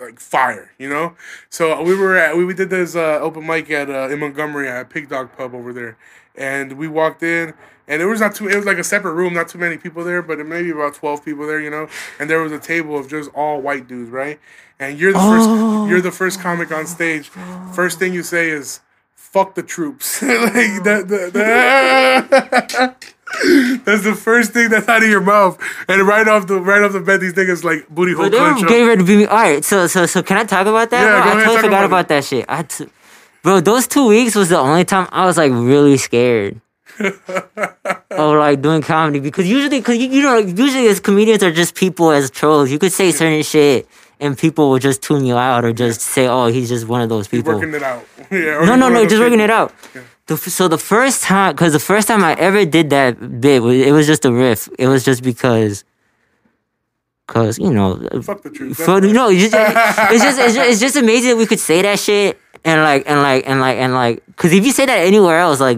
like fire. You know. So we were at we, we did this uh, open mic at uh, in Montgomery at Pig Dog Pub over there, and we walked in. And it was not too. It was like a separate room, not too many people there, but maybe about twelve people there, you know. And there was a table of just all white dudes, right? And you're the first. You're the first comic on stage. First thing you say is, fuck the troops. like that, that, that- that's the first thing that's out of your mouth. And right off the right off the bat, these niggas like booty hole But they were getting to beat me. All right, so so so can I talk about that? Yeah, I totally forgot about about, that shit. I t- bro, those two weeks was the only time I was like really scared. of like doing comedy because usually, cause you, you know, usually as comedians are just people as trolls. You could say certain shit and people will just tune you out or just say, "Oh, he's just one of those people." working it out. yeah, No, no, no, just those working it people- out. The, so the first time, because the first time I ever did that bit, it was just a riff. It was just because, because you know, Fuck the truth. no, it's just, it's just it's just it's just amazing that we could say that shit and like and like and like and like, because if you say that anywhere else, like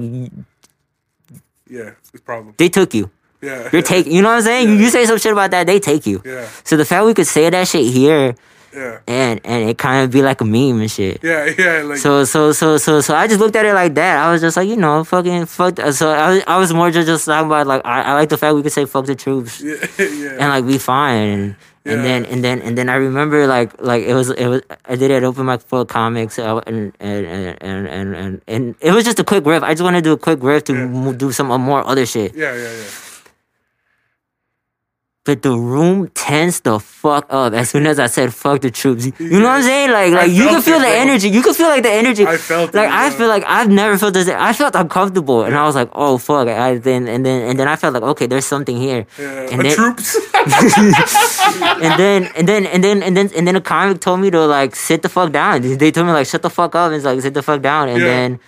yeah, it's a problem. they took you. Yeah, You're taking, you know what I'm saying? You, you say some shit about that, they take you. yeah, So the fact we could say that shit here yeah, and and it kind of be like a meme and shit. yeah, yeah. Like So so so so so I just looked at it like that. I was just like, you know, fucking fuck. So I was, I was more just just talking about like I, I like the fact we could say fuck the troops yeah, yeah. and like be fine. And, and then and then and then I remember like like it was it was I did it open mic for comics uh, and and and and and and, and it was just a quick riff. I just want to do a quick riff to Yeah. do some uh, more other shit. yeah, yeah, yeah. But the room tensed the fuck up as soon as I said "fuck the troops." You know what I'm saying? Like, like you can feel it, the bro. energy. You can feel like the energy. I felt it, like I bro. feel like I've never felt this. I felt uncomfortable, and I was like, "Oh fuck!" I then and then and then I felt like, "Okay, there's something here." Yeah. And then, troops. and then and then and then and then and then a comic told me to like sit the fuck down. They told me like shut the fuck up and it's like sit the fuck down. And Yeah. then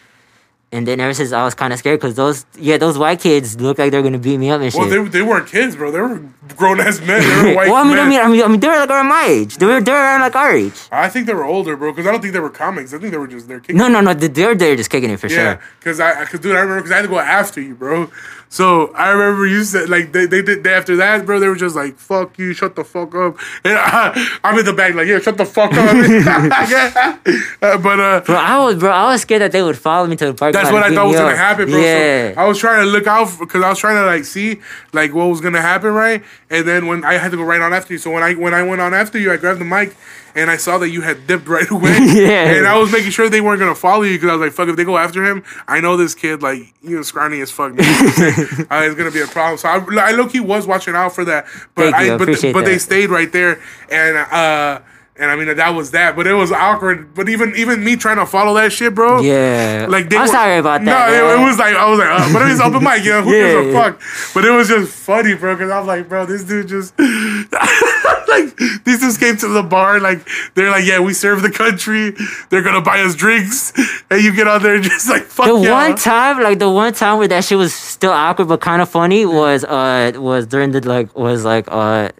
and then ever since I was kind of scared because those yeah those white kids look like they're gonna beat me up and shit. well, they, they weren't kids, bro. They were grown ass men. They were white well, I mean, men. I mean, I mean, I mean, they were like around my age. They were, they were around like our age. I think they were older, bro. Because I don't think they were comics. I think they were just they're kids. No, no, no. they- They're they're just kicking it for Yeah, sure. because I, cause dude, I remember because I had to go after you, bro. So I remember you said like they, they did they, after that, bro. They were just like fuck you, shut the fuck up. And I, I'm in the back like yeah, shut the fuck up. Uh, but uh, Bro, I was bro, I was scared that they would follow me to the park. that's what I thought was gonna up. happen, bro. Yeah. So I was trying to look out because I was trying to like see like what was gonna happen, right? And then when I had to go right on after you, so when I when I went on after you, I grabbed the mic. And I saw that you had dipped right away. Yeah. And I was making sure they weren't gonna follow you because I was like, "Fuck! If they go after him, I know this kid like you know scrawny as fuck. uh, it's gonna be a problem." So I, I low key was watching out for that, but Thank I but, appreciate but they stayed right there, and uh, and I mean that was that. But it was awkward. But even even me trying to follow that shit, bro. Yeah. Like they I'm were- sorry about No, that. it, it was like I was like, uh, but it was open mic, you know, who gives a Yeah. fuck? But it was just funny, bro, because I was like, bro, this dude just like these dudes came to the bar, like they're like, yeah, we serve the country, they're gonna buy us drinks, and you get out there and just like fuck the yeah. one time, like the one time where that shit was still awkward but kind of funny was uh was during the like was like uh.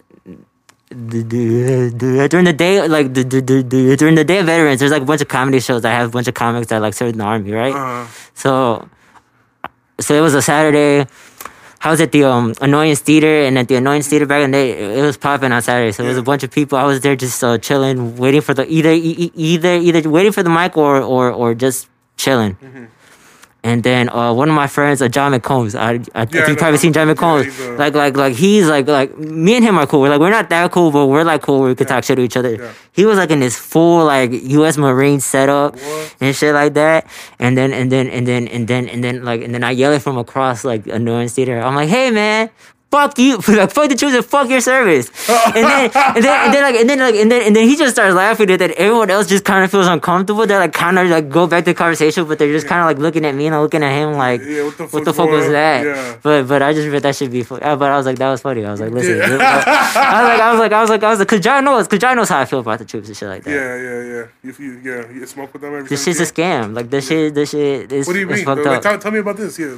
During the day, like during the day of veterans, there's like a bunch of comedy shows I have a bunch of comics that like served in the army, right? Uh, So, so it was a Saturday. I was at the um Annoyance Theater, and at the Annoyance Theater back in the day, it was popping on Saturday. So it was a bunch of people. I was there just uh, chilling, waiting for the either e- either either waiting for the mic or or or just chilling. And then uh, one of my friends, uh, John McCombs, I, I, I Yeah, think you know probably seen John McCombs. he's, uh, like like like he's like like me and him are cool. We're like we're not that cool, but we're like cool. We could talk shit to each other. Yeah. He was like in this full like U.S. Marine setup What? and shit like that. And then and then and then and then and then like and then I yell it from across like a annoyance theater. I'm like, hey man. Fuck you, like fuck the truth and fuck your service, and then and then and then like and then like and then and then he just starts laughing at that. Everyone else just kind of feels uncomfortable. They're like kind of like go back to the conversation, but they're just kind of like looking at me and looking at him like, Yeah, what the what the fuck was that? Yeah. But but I just read that should be funny. Uh, but I was like that was funny. I was like listen, Yeah. I was like I was like I was like I was like cause John knows cause John knows how I feel about the troops and shit like that. yeah, yeah, yeah. You, you, yeah, you smoke with them every This shit's a scam. Like this shit, this shit is What do you mean? Like, tell, tell me about this. Yeah.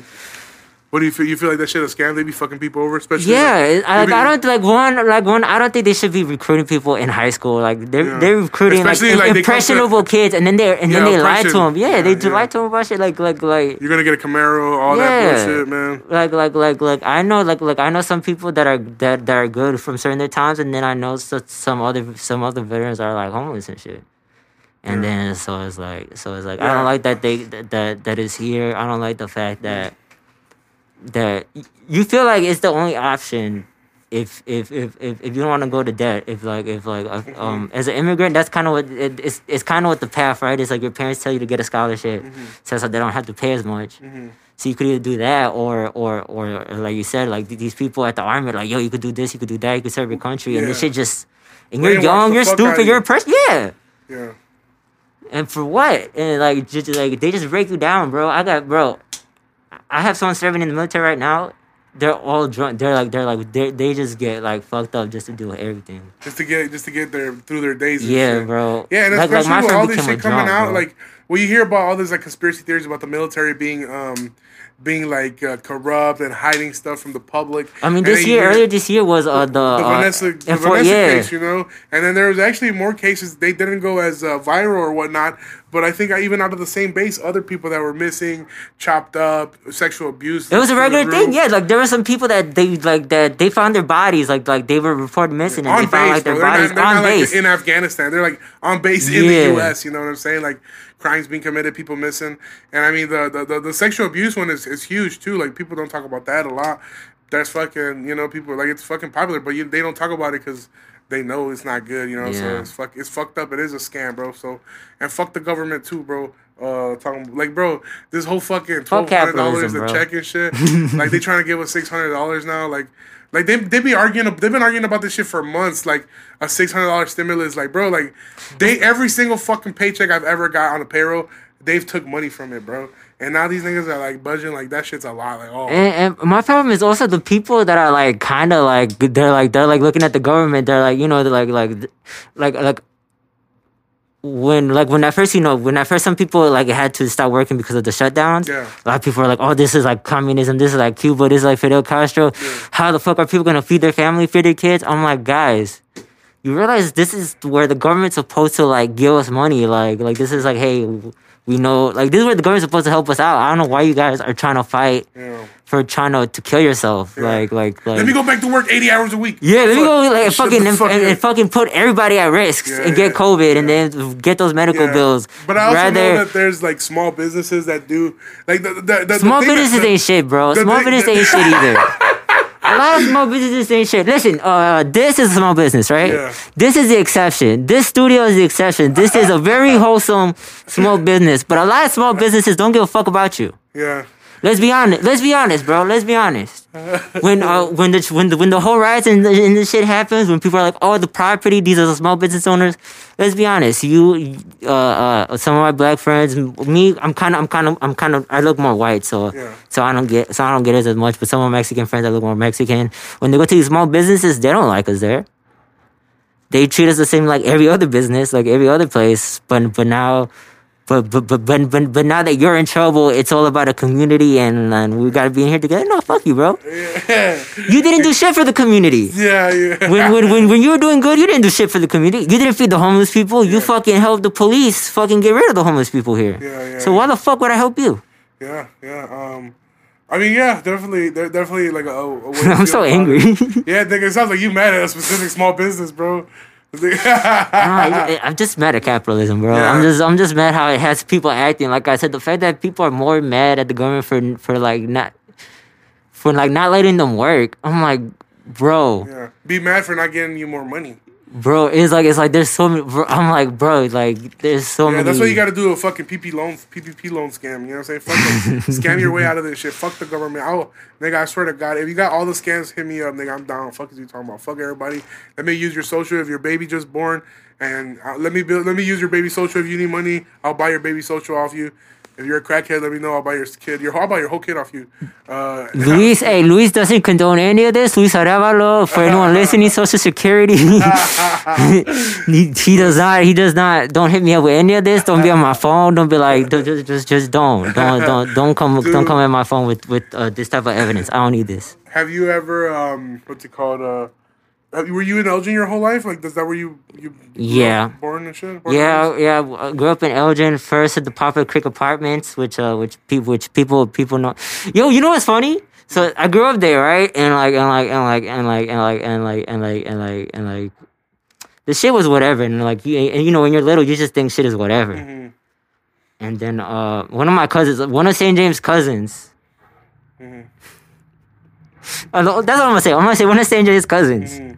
What do you feel? You feel like that shit a scam? They be fucking people over, especially. Yeah, like, I, like, maybe- I don't like one like one. I don't think they should be recruiting people in high school. Like they're Yeah. they're recruiting like, Especially, like, come to- impressionable kids, and then they and then they lie to them. Yeah, Yeah, they do yeah. lie to them about shit. Like like like You're gonna get a Camaro, all that Yeah. bullshit, man. like like like like I know like like I know some people that are that that are good from certain times, and then I know some other some other veterans are like homeless and shit. And then so it's like so it's like I don't like that they that that, that is here. I don't like the fact that that you feel like it's the only option if if if if, if you don't want to go to debt if like if like uh, Mm-hmm. um as an immigrant that's kind of what it, it's it's kind of what the path right it's like your parents tell you to get a scholarship Mm-hmm. so like they don't have to pay as much so you could either do that or or or, or like you said like these people at the army are like yo you could do this you could do that you could serve your country and this shit just and you're young you're stupid you. you're a person yeah Yeah. and for what? And like just like they just break you down, bro. I got bro. I have someone serving in the military right now. They're all drunk. They're like they're like they they just get like fucked up just to do everything. Just to get just to get their through their days. Yeah, shit. bro. Yeah, and like, like especially my with all this shit coming drunk, out, bro. like well, you hear about all these like conspiracy theories about the military being um being like uh, corrupt and hiding stuff from the public. I mean, this year hear earlier this year was uh the, the uh, Vanessa, the Vanessa yeah. case, you know, and then there was actually more cases. They didn't go as uh, viral or whatnot, but I think I, even out of the same base, other people that were missing, chopped up, sexual abuse. It was a regular thing, yeah. Like there were some people that they like that they found their bodies, like like they were reported missing, and on they found like their bro. Bodies not, on not base. like in Afghanistan. They're like on base in the U.S. You know what I'm saying? Like crimes being committed, people missing, and I mean the the, the, the sexual abuse one is, is huge too. Like people don't talk about that a lot. That's fucking you know people like it's fucking popular, but you, they don't talk about it because they know it's not good, you know. So Yeah. it's fuck, it's fucked up. It is a scam, bro. So and fuck the government too, bro. Uh, talking like, bro, this whole fucking twelve hundred dollars a check and shit. like they trying to give us six hundred dollars now. Like, like they they be arguing. They've been arguing about this shit for months. Like a six hundred dollars stimulus. Like, bro, like they every single fucking paycheck I've ever got on a payroll, they've took money from it, bro. And now these niggas are like budging. Like that shit's a lot. Like, oh, And, and my problem is also the people that are like kind of like they're like they're like looking at the government. They're like you know they're like like like like when like when at first you know when at first some people like had to stop working because of the shutdowns. Yeah. A lot of people are like, oh, this is like communism. This is like Cuba. This is like Fidel Castro. How the fuck are people gonna feed their family, feed their kids? I'm like, guys. You realize this is where the government's supposed to like give us money, like like this is like, hey, we know, like this is where the government's supposed to help us out. I don't know why you guys are trying to fight know. for trying to, to kill yourself. Like, like, like. Let me go back to work eighty hours a week. yeah, let me go like fucking and, fuck and, and fucking put everybody at risk Yeah, and get yeah, COVID and then get those medical Yeah. bills. But I also Rather, know that there's like small businesses that do like the the, the, the small that- businesses the- ain't shit, bro. Small businesses business ain't shit either. A lot of small businesses ain't shit. Listen, uh, this is a small business, right? Yeah. This is the exception. This studio is the exception. This is a very wholesome small business. But a lot of small businesses don't give a fuck about you. Yeah. Let's be honest. Let's be honest, bro. Let's be honest. When uh, when the when the when the whole riots and the, and the shit happens, when people are like, "Oh, the property, these are the small business owners." Let's be honest. You, uh, uh, some of my black friends, me, I'm kind of, I'm kind of, I'm kind of, I look more white, so Yeah. so I don't get, so I don't get it as much. But some of my Mexican friends, I look more Mexican. When they go to these small businesses, they don't like us there. They treat us the same like every other business, like every other place. But but now, but but but but but, but now that you're in trouble, it's all about a community, and, and we gotta be in here together. No, fuck you, bro. Yeah. You didn't do shit for the community. Yeah. Yeah. When, when, when, when you were doing good, you didn't do shit for the community. You didn't feed the homeless people. You fucking helped the police fucking get rid of the homeless people here. Yeah, yeah, so why the fuck would I help you? Yeah, yeah. Um, I mean, yeah, definitely, they're definitely like a. a way I'm so angry. it. Yeah, nigga, it sounds like you mad at a specific small business, bro. Nah, I- eh, I'm just mad at capitalism, bro. I'm just I'm just mad how it has people acting. Like I said, the fact that people are more mad at the government for for like not for like not letting them work. I'm like, bro, yeah, be mad for not getting you more money. Bro. It's like it's like there's so many. Bro, I'm like, bro, like there's so Yeah, many. that's why you got to do a fucking PP loan, PPP loan scam. You know what I'm saying? Fuck them. scam your way out of this shit. Fuck the government. Oh, nigga, I swear to God, if you got all the scams, hit me up, nigga. I'm down. Fuck is you talking about? Fuck everybody. Let me use your social if your baby just born, and uh, let me build. Let me use your baby social if you need money. I'll buy your baby social off you. If you're a crackhead, let me know. I'll buy your kid. Your, I'll buy your whole kid off you. Uh, Luis, hey, Luis doesn't condone any of this. Luis Arevalo, for anyone listening, Social Security, he, he does not. He does not. Don't hit me up with any of this. Don't be on my phone. Don't be like, just, just, just don't, don't, don't, don't come, don't come at my phone with with uh, this type of evidence. I don't need this. have you ever um, what's it called? Uh, were you in Elgin your whole life? Like, is that where you you Yeah. born and shit? Born Yeah, raised? yeah. I grew up in Elgin, first at the Poplar Creek Apartments, which uh, which people, which people, people know. Yo, you know what's funny? So I grew up there, right? And like, and like, and like, and like, and like, and like, and like, and like, and like, the shit was whatever. And like, you, and you know, when you're little, you just think shit is whatever. Mhm. And then uh, one of my cousins, one of St. James' cousins. Mhm. Uh, that's what I'm gonna say. I'm gonna say one of St. James' cousins Mhm.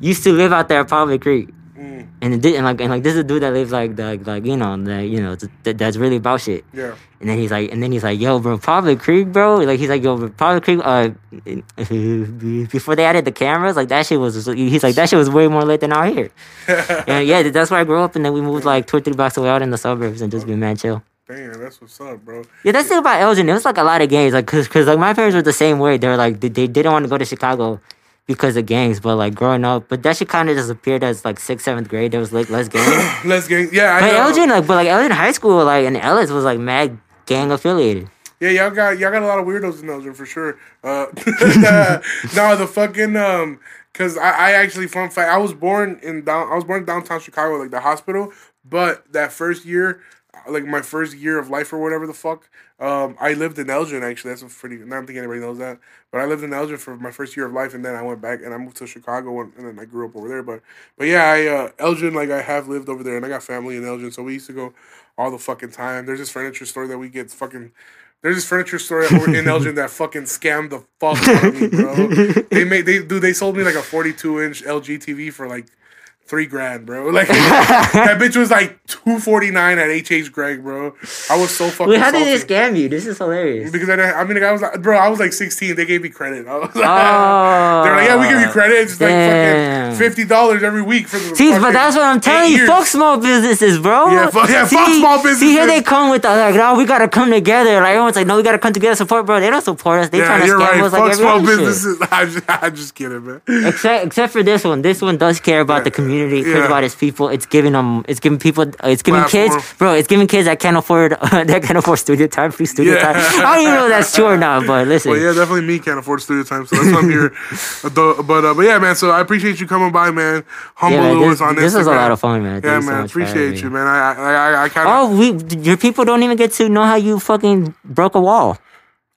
Used to live out there at Poplar Creek. Mhm. And, it did, and like and like this is a dude that lives like like like you know that you know that, that's really about shit. Yeah. And then he's like, and then he's like, yo, bro, Poplar Creek, bro. Like he's like, yo, Poplar Creek. Uh, before they added the cameras, like that shit was. He's like, that shit was way more lit than out here. and yeah, that's where I grew up. And then we moved like two or three blocks away out in the suburbs and just be mad chill. Damn, that's what's up, bro. Yeah, that's the thing about Elgin. It was like a lot of gangs, like, cause, cause like my parents were the same way. They were like, they, they didn't want to go to Chicago because of gangs, but like growing up, but that shit kind of just appeared as like sixth, seventh grade. There was like less gangs. Let's get yeah. I But know. Elgin, like, but like Elgin High School, like, and Ellis was like mad gang affiliated. Yeah, y'all got y'all got a lot of weirdos in Elgin for sure. Uh, no, the fucking um, cause I, I actually fun fact I was born in down I was born in downtown Chicago, like the hospital. But that first year, like my first year of life or whatever the fuck, um, I lived in Elgin. Actually, that's a pretty. I don't think anybody knows that, but I lived in Elgin for my first year of life, and then I went back and I moved to Chicago, and, then I grew up over there. But but yeah, I uh, Elgin like I have lived over there, and I got family in Elgin, so we used to go all the fucking time. There's this furniture store that we get fucking There's this furniture store in Elgin that fucking scammed the fuck out of me, bro. They made they dude they sold me like a 42 inch LG TV for like three grand, bro. Like that bitch was like 249 at hhgregg, bro. I was so fucking. Wait, how did they scam you? This is hilarious. Because I, I mean, like, I was like, bro, I was like 16. They gave me credit. I was like, Oh. they're like, yeah, we give you oh, credit. It's like fucking fifty dollars every week for the. See, but that's what I'm telling you. years. Fuck small businesses, bro. Yeah, fuck- yeah, fuck See- small See, here they come with the, like, no, we gotta come together. Like everyone's like, no, we gotta come together, support, bro. They don't support us. They Yeah, trying to scam right. us Fuck like small shit. businesses. I'm just, I'm just kidding, man. Except, except for this one, this one does care about the community, cares Yeah. about its people. It's giving them, it's giving people, uh, it's giving Platform. kids, bro. It's giving kids that can't afford, that can't afford studio time, free studio Yeah. time. I don't even know if that's true or not, but listen, Well, yeah, definitely me can't afford studio time, so that's why I'm here. But uh, but yeah, man. So I appreciate you coming by, man. Humble yeah, man, Luis on this Instagram. was a lot of fun, man. Thank Yeah, so man. having appreciate you, man. I I I, I kind of. Oh, we, your people don't even get to know how you fucking broke a wall.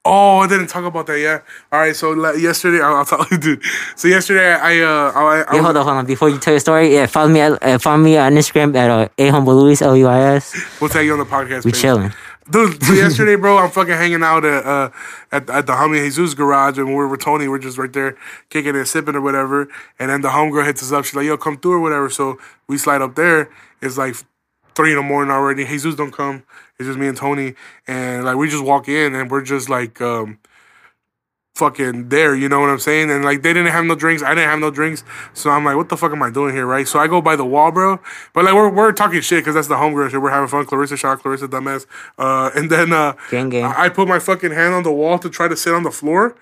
Oh, I didn't talk about that yet. All right, so like, yesterday, I'll, I'll tell you, dude. So yesterday, I uh, I, I, Yeah, hold on, hold on. Before you tell your story, yeah, follow me at uh, follow me on Instagram at uh, a humble Luis L U I S. we'll tag you on the podcast. We page. chilling. Dude, so yesterday, bro, I'm fucking hanging out at uh at, at the homie Jesus garage, and we're with Tony. We're just right there kicking and sipping or whatever. And then the homegirl hits us up. She's like, "Yo, come through or whatever." So we slide up there. It's like three in the morning already. Jesus don't come. It's just me and Tony, and like we just walk in, and we're just like um fucking there. You know what I'm saying? And like they didn't have no drinks. I didn't have no drinks. So I'm like, what the fuck am I doing here, right? So I go by the wall, bro. But like we're we're talking shit because that's the homegirl shit. We're having fun. Clarissa shot, Clarissa dumbass. Uh, and then uh, Gang, gang. I I put my fucking hand on the wall to try to sit on the floor.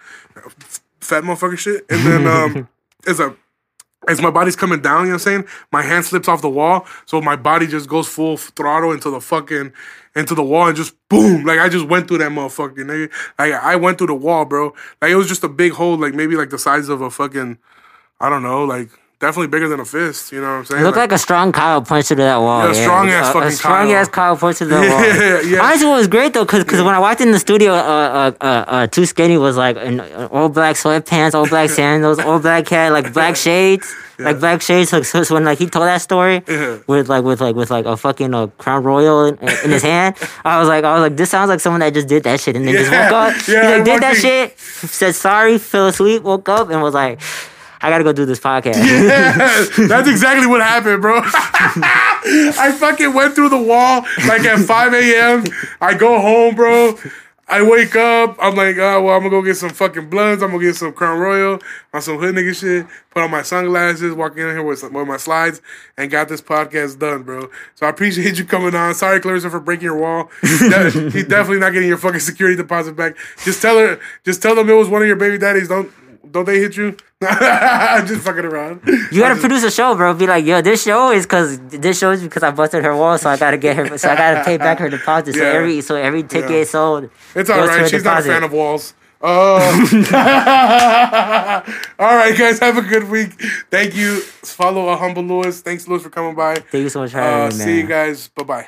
Fat motherfucker shit. And then um, as a as my body's coming down, you know what I'm saying? My hand slips off the wall, so my body just goes full throttle into the fucking into the wall and just boom. Like I just went through that motherfucker, nigga. Like I went through the wall, bro. Like it was just a big hole, like maybe like the size of a fucking I don't know, like definitely bigger than a fist, you know what I'm saying? Looked like a strong Kyle punched into that wall. Yeah, Yeah, strong ass a, fucking a strong Kyle. ass Kyle punched into that wall. Yeah, yeah. Honestly, what was great though, cause, 'cause when I walked in the studio, uh, uh, uh, uh, Too Skinny was like in uh, all black sweatpants, all black sandals, all black hat, like black shades, like black shades. So, so, when like he told that story Yeah. with like with like with like a fucking uh, crown royal in, in his hand, I was like, I was like, this sounds like someone that just did that shit and then just woke up. yeah, he like, did that shit, said sorry, fell asleep, woke up, and was like. I gotta go do this podcast. Yeah, that's exactly what happened, bro. I fucking went through the wall like at 5 a.m. I go home, bro. I wake up. I'm like, oh, well, I'm gonna go get some fucking blunts. I'm gonna get some Crown Royal on some hood nigga shit. Put on my sunglasses, walk in here with, some, with my slides, and got this podcast done, bro. So I appreciate you coming on. Sorry, Clarissa, for breaking your wall. He's de- he's definitely not getting your fucking security deposit back. Just tell her, just tell them it was one of your baby daddies. Don't don't they hit you? I'm just fucking around. You gotta produce a show, bro. Be like, yo, this show is because this show is because I busted her wall, so I gotta get her, so I gotta pay back her deposit. So every so every ticket Yeah. sold. It's all goes to her right. She's not a fan of walls. Oh. all right, guys. Have a good week. Thank you. Follow a humble Luis. Thanks, Luis, for coming by. Thank you so much for having Uh, me, man. see you guys. Bye bye.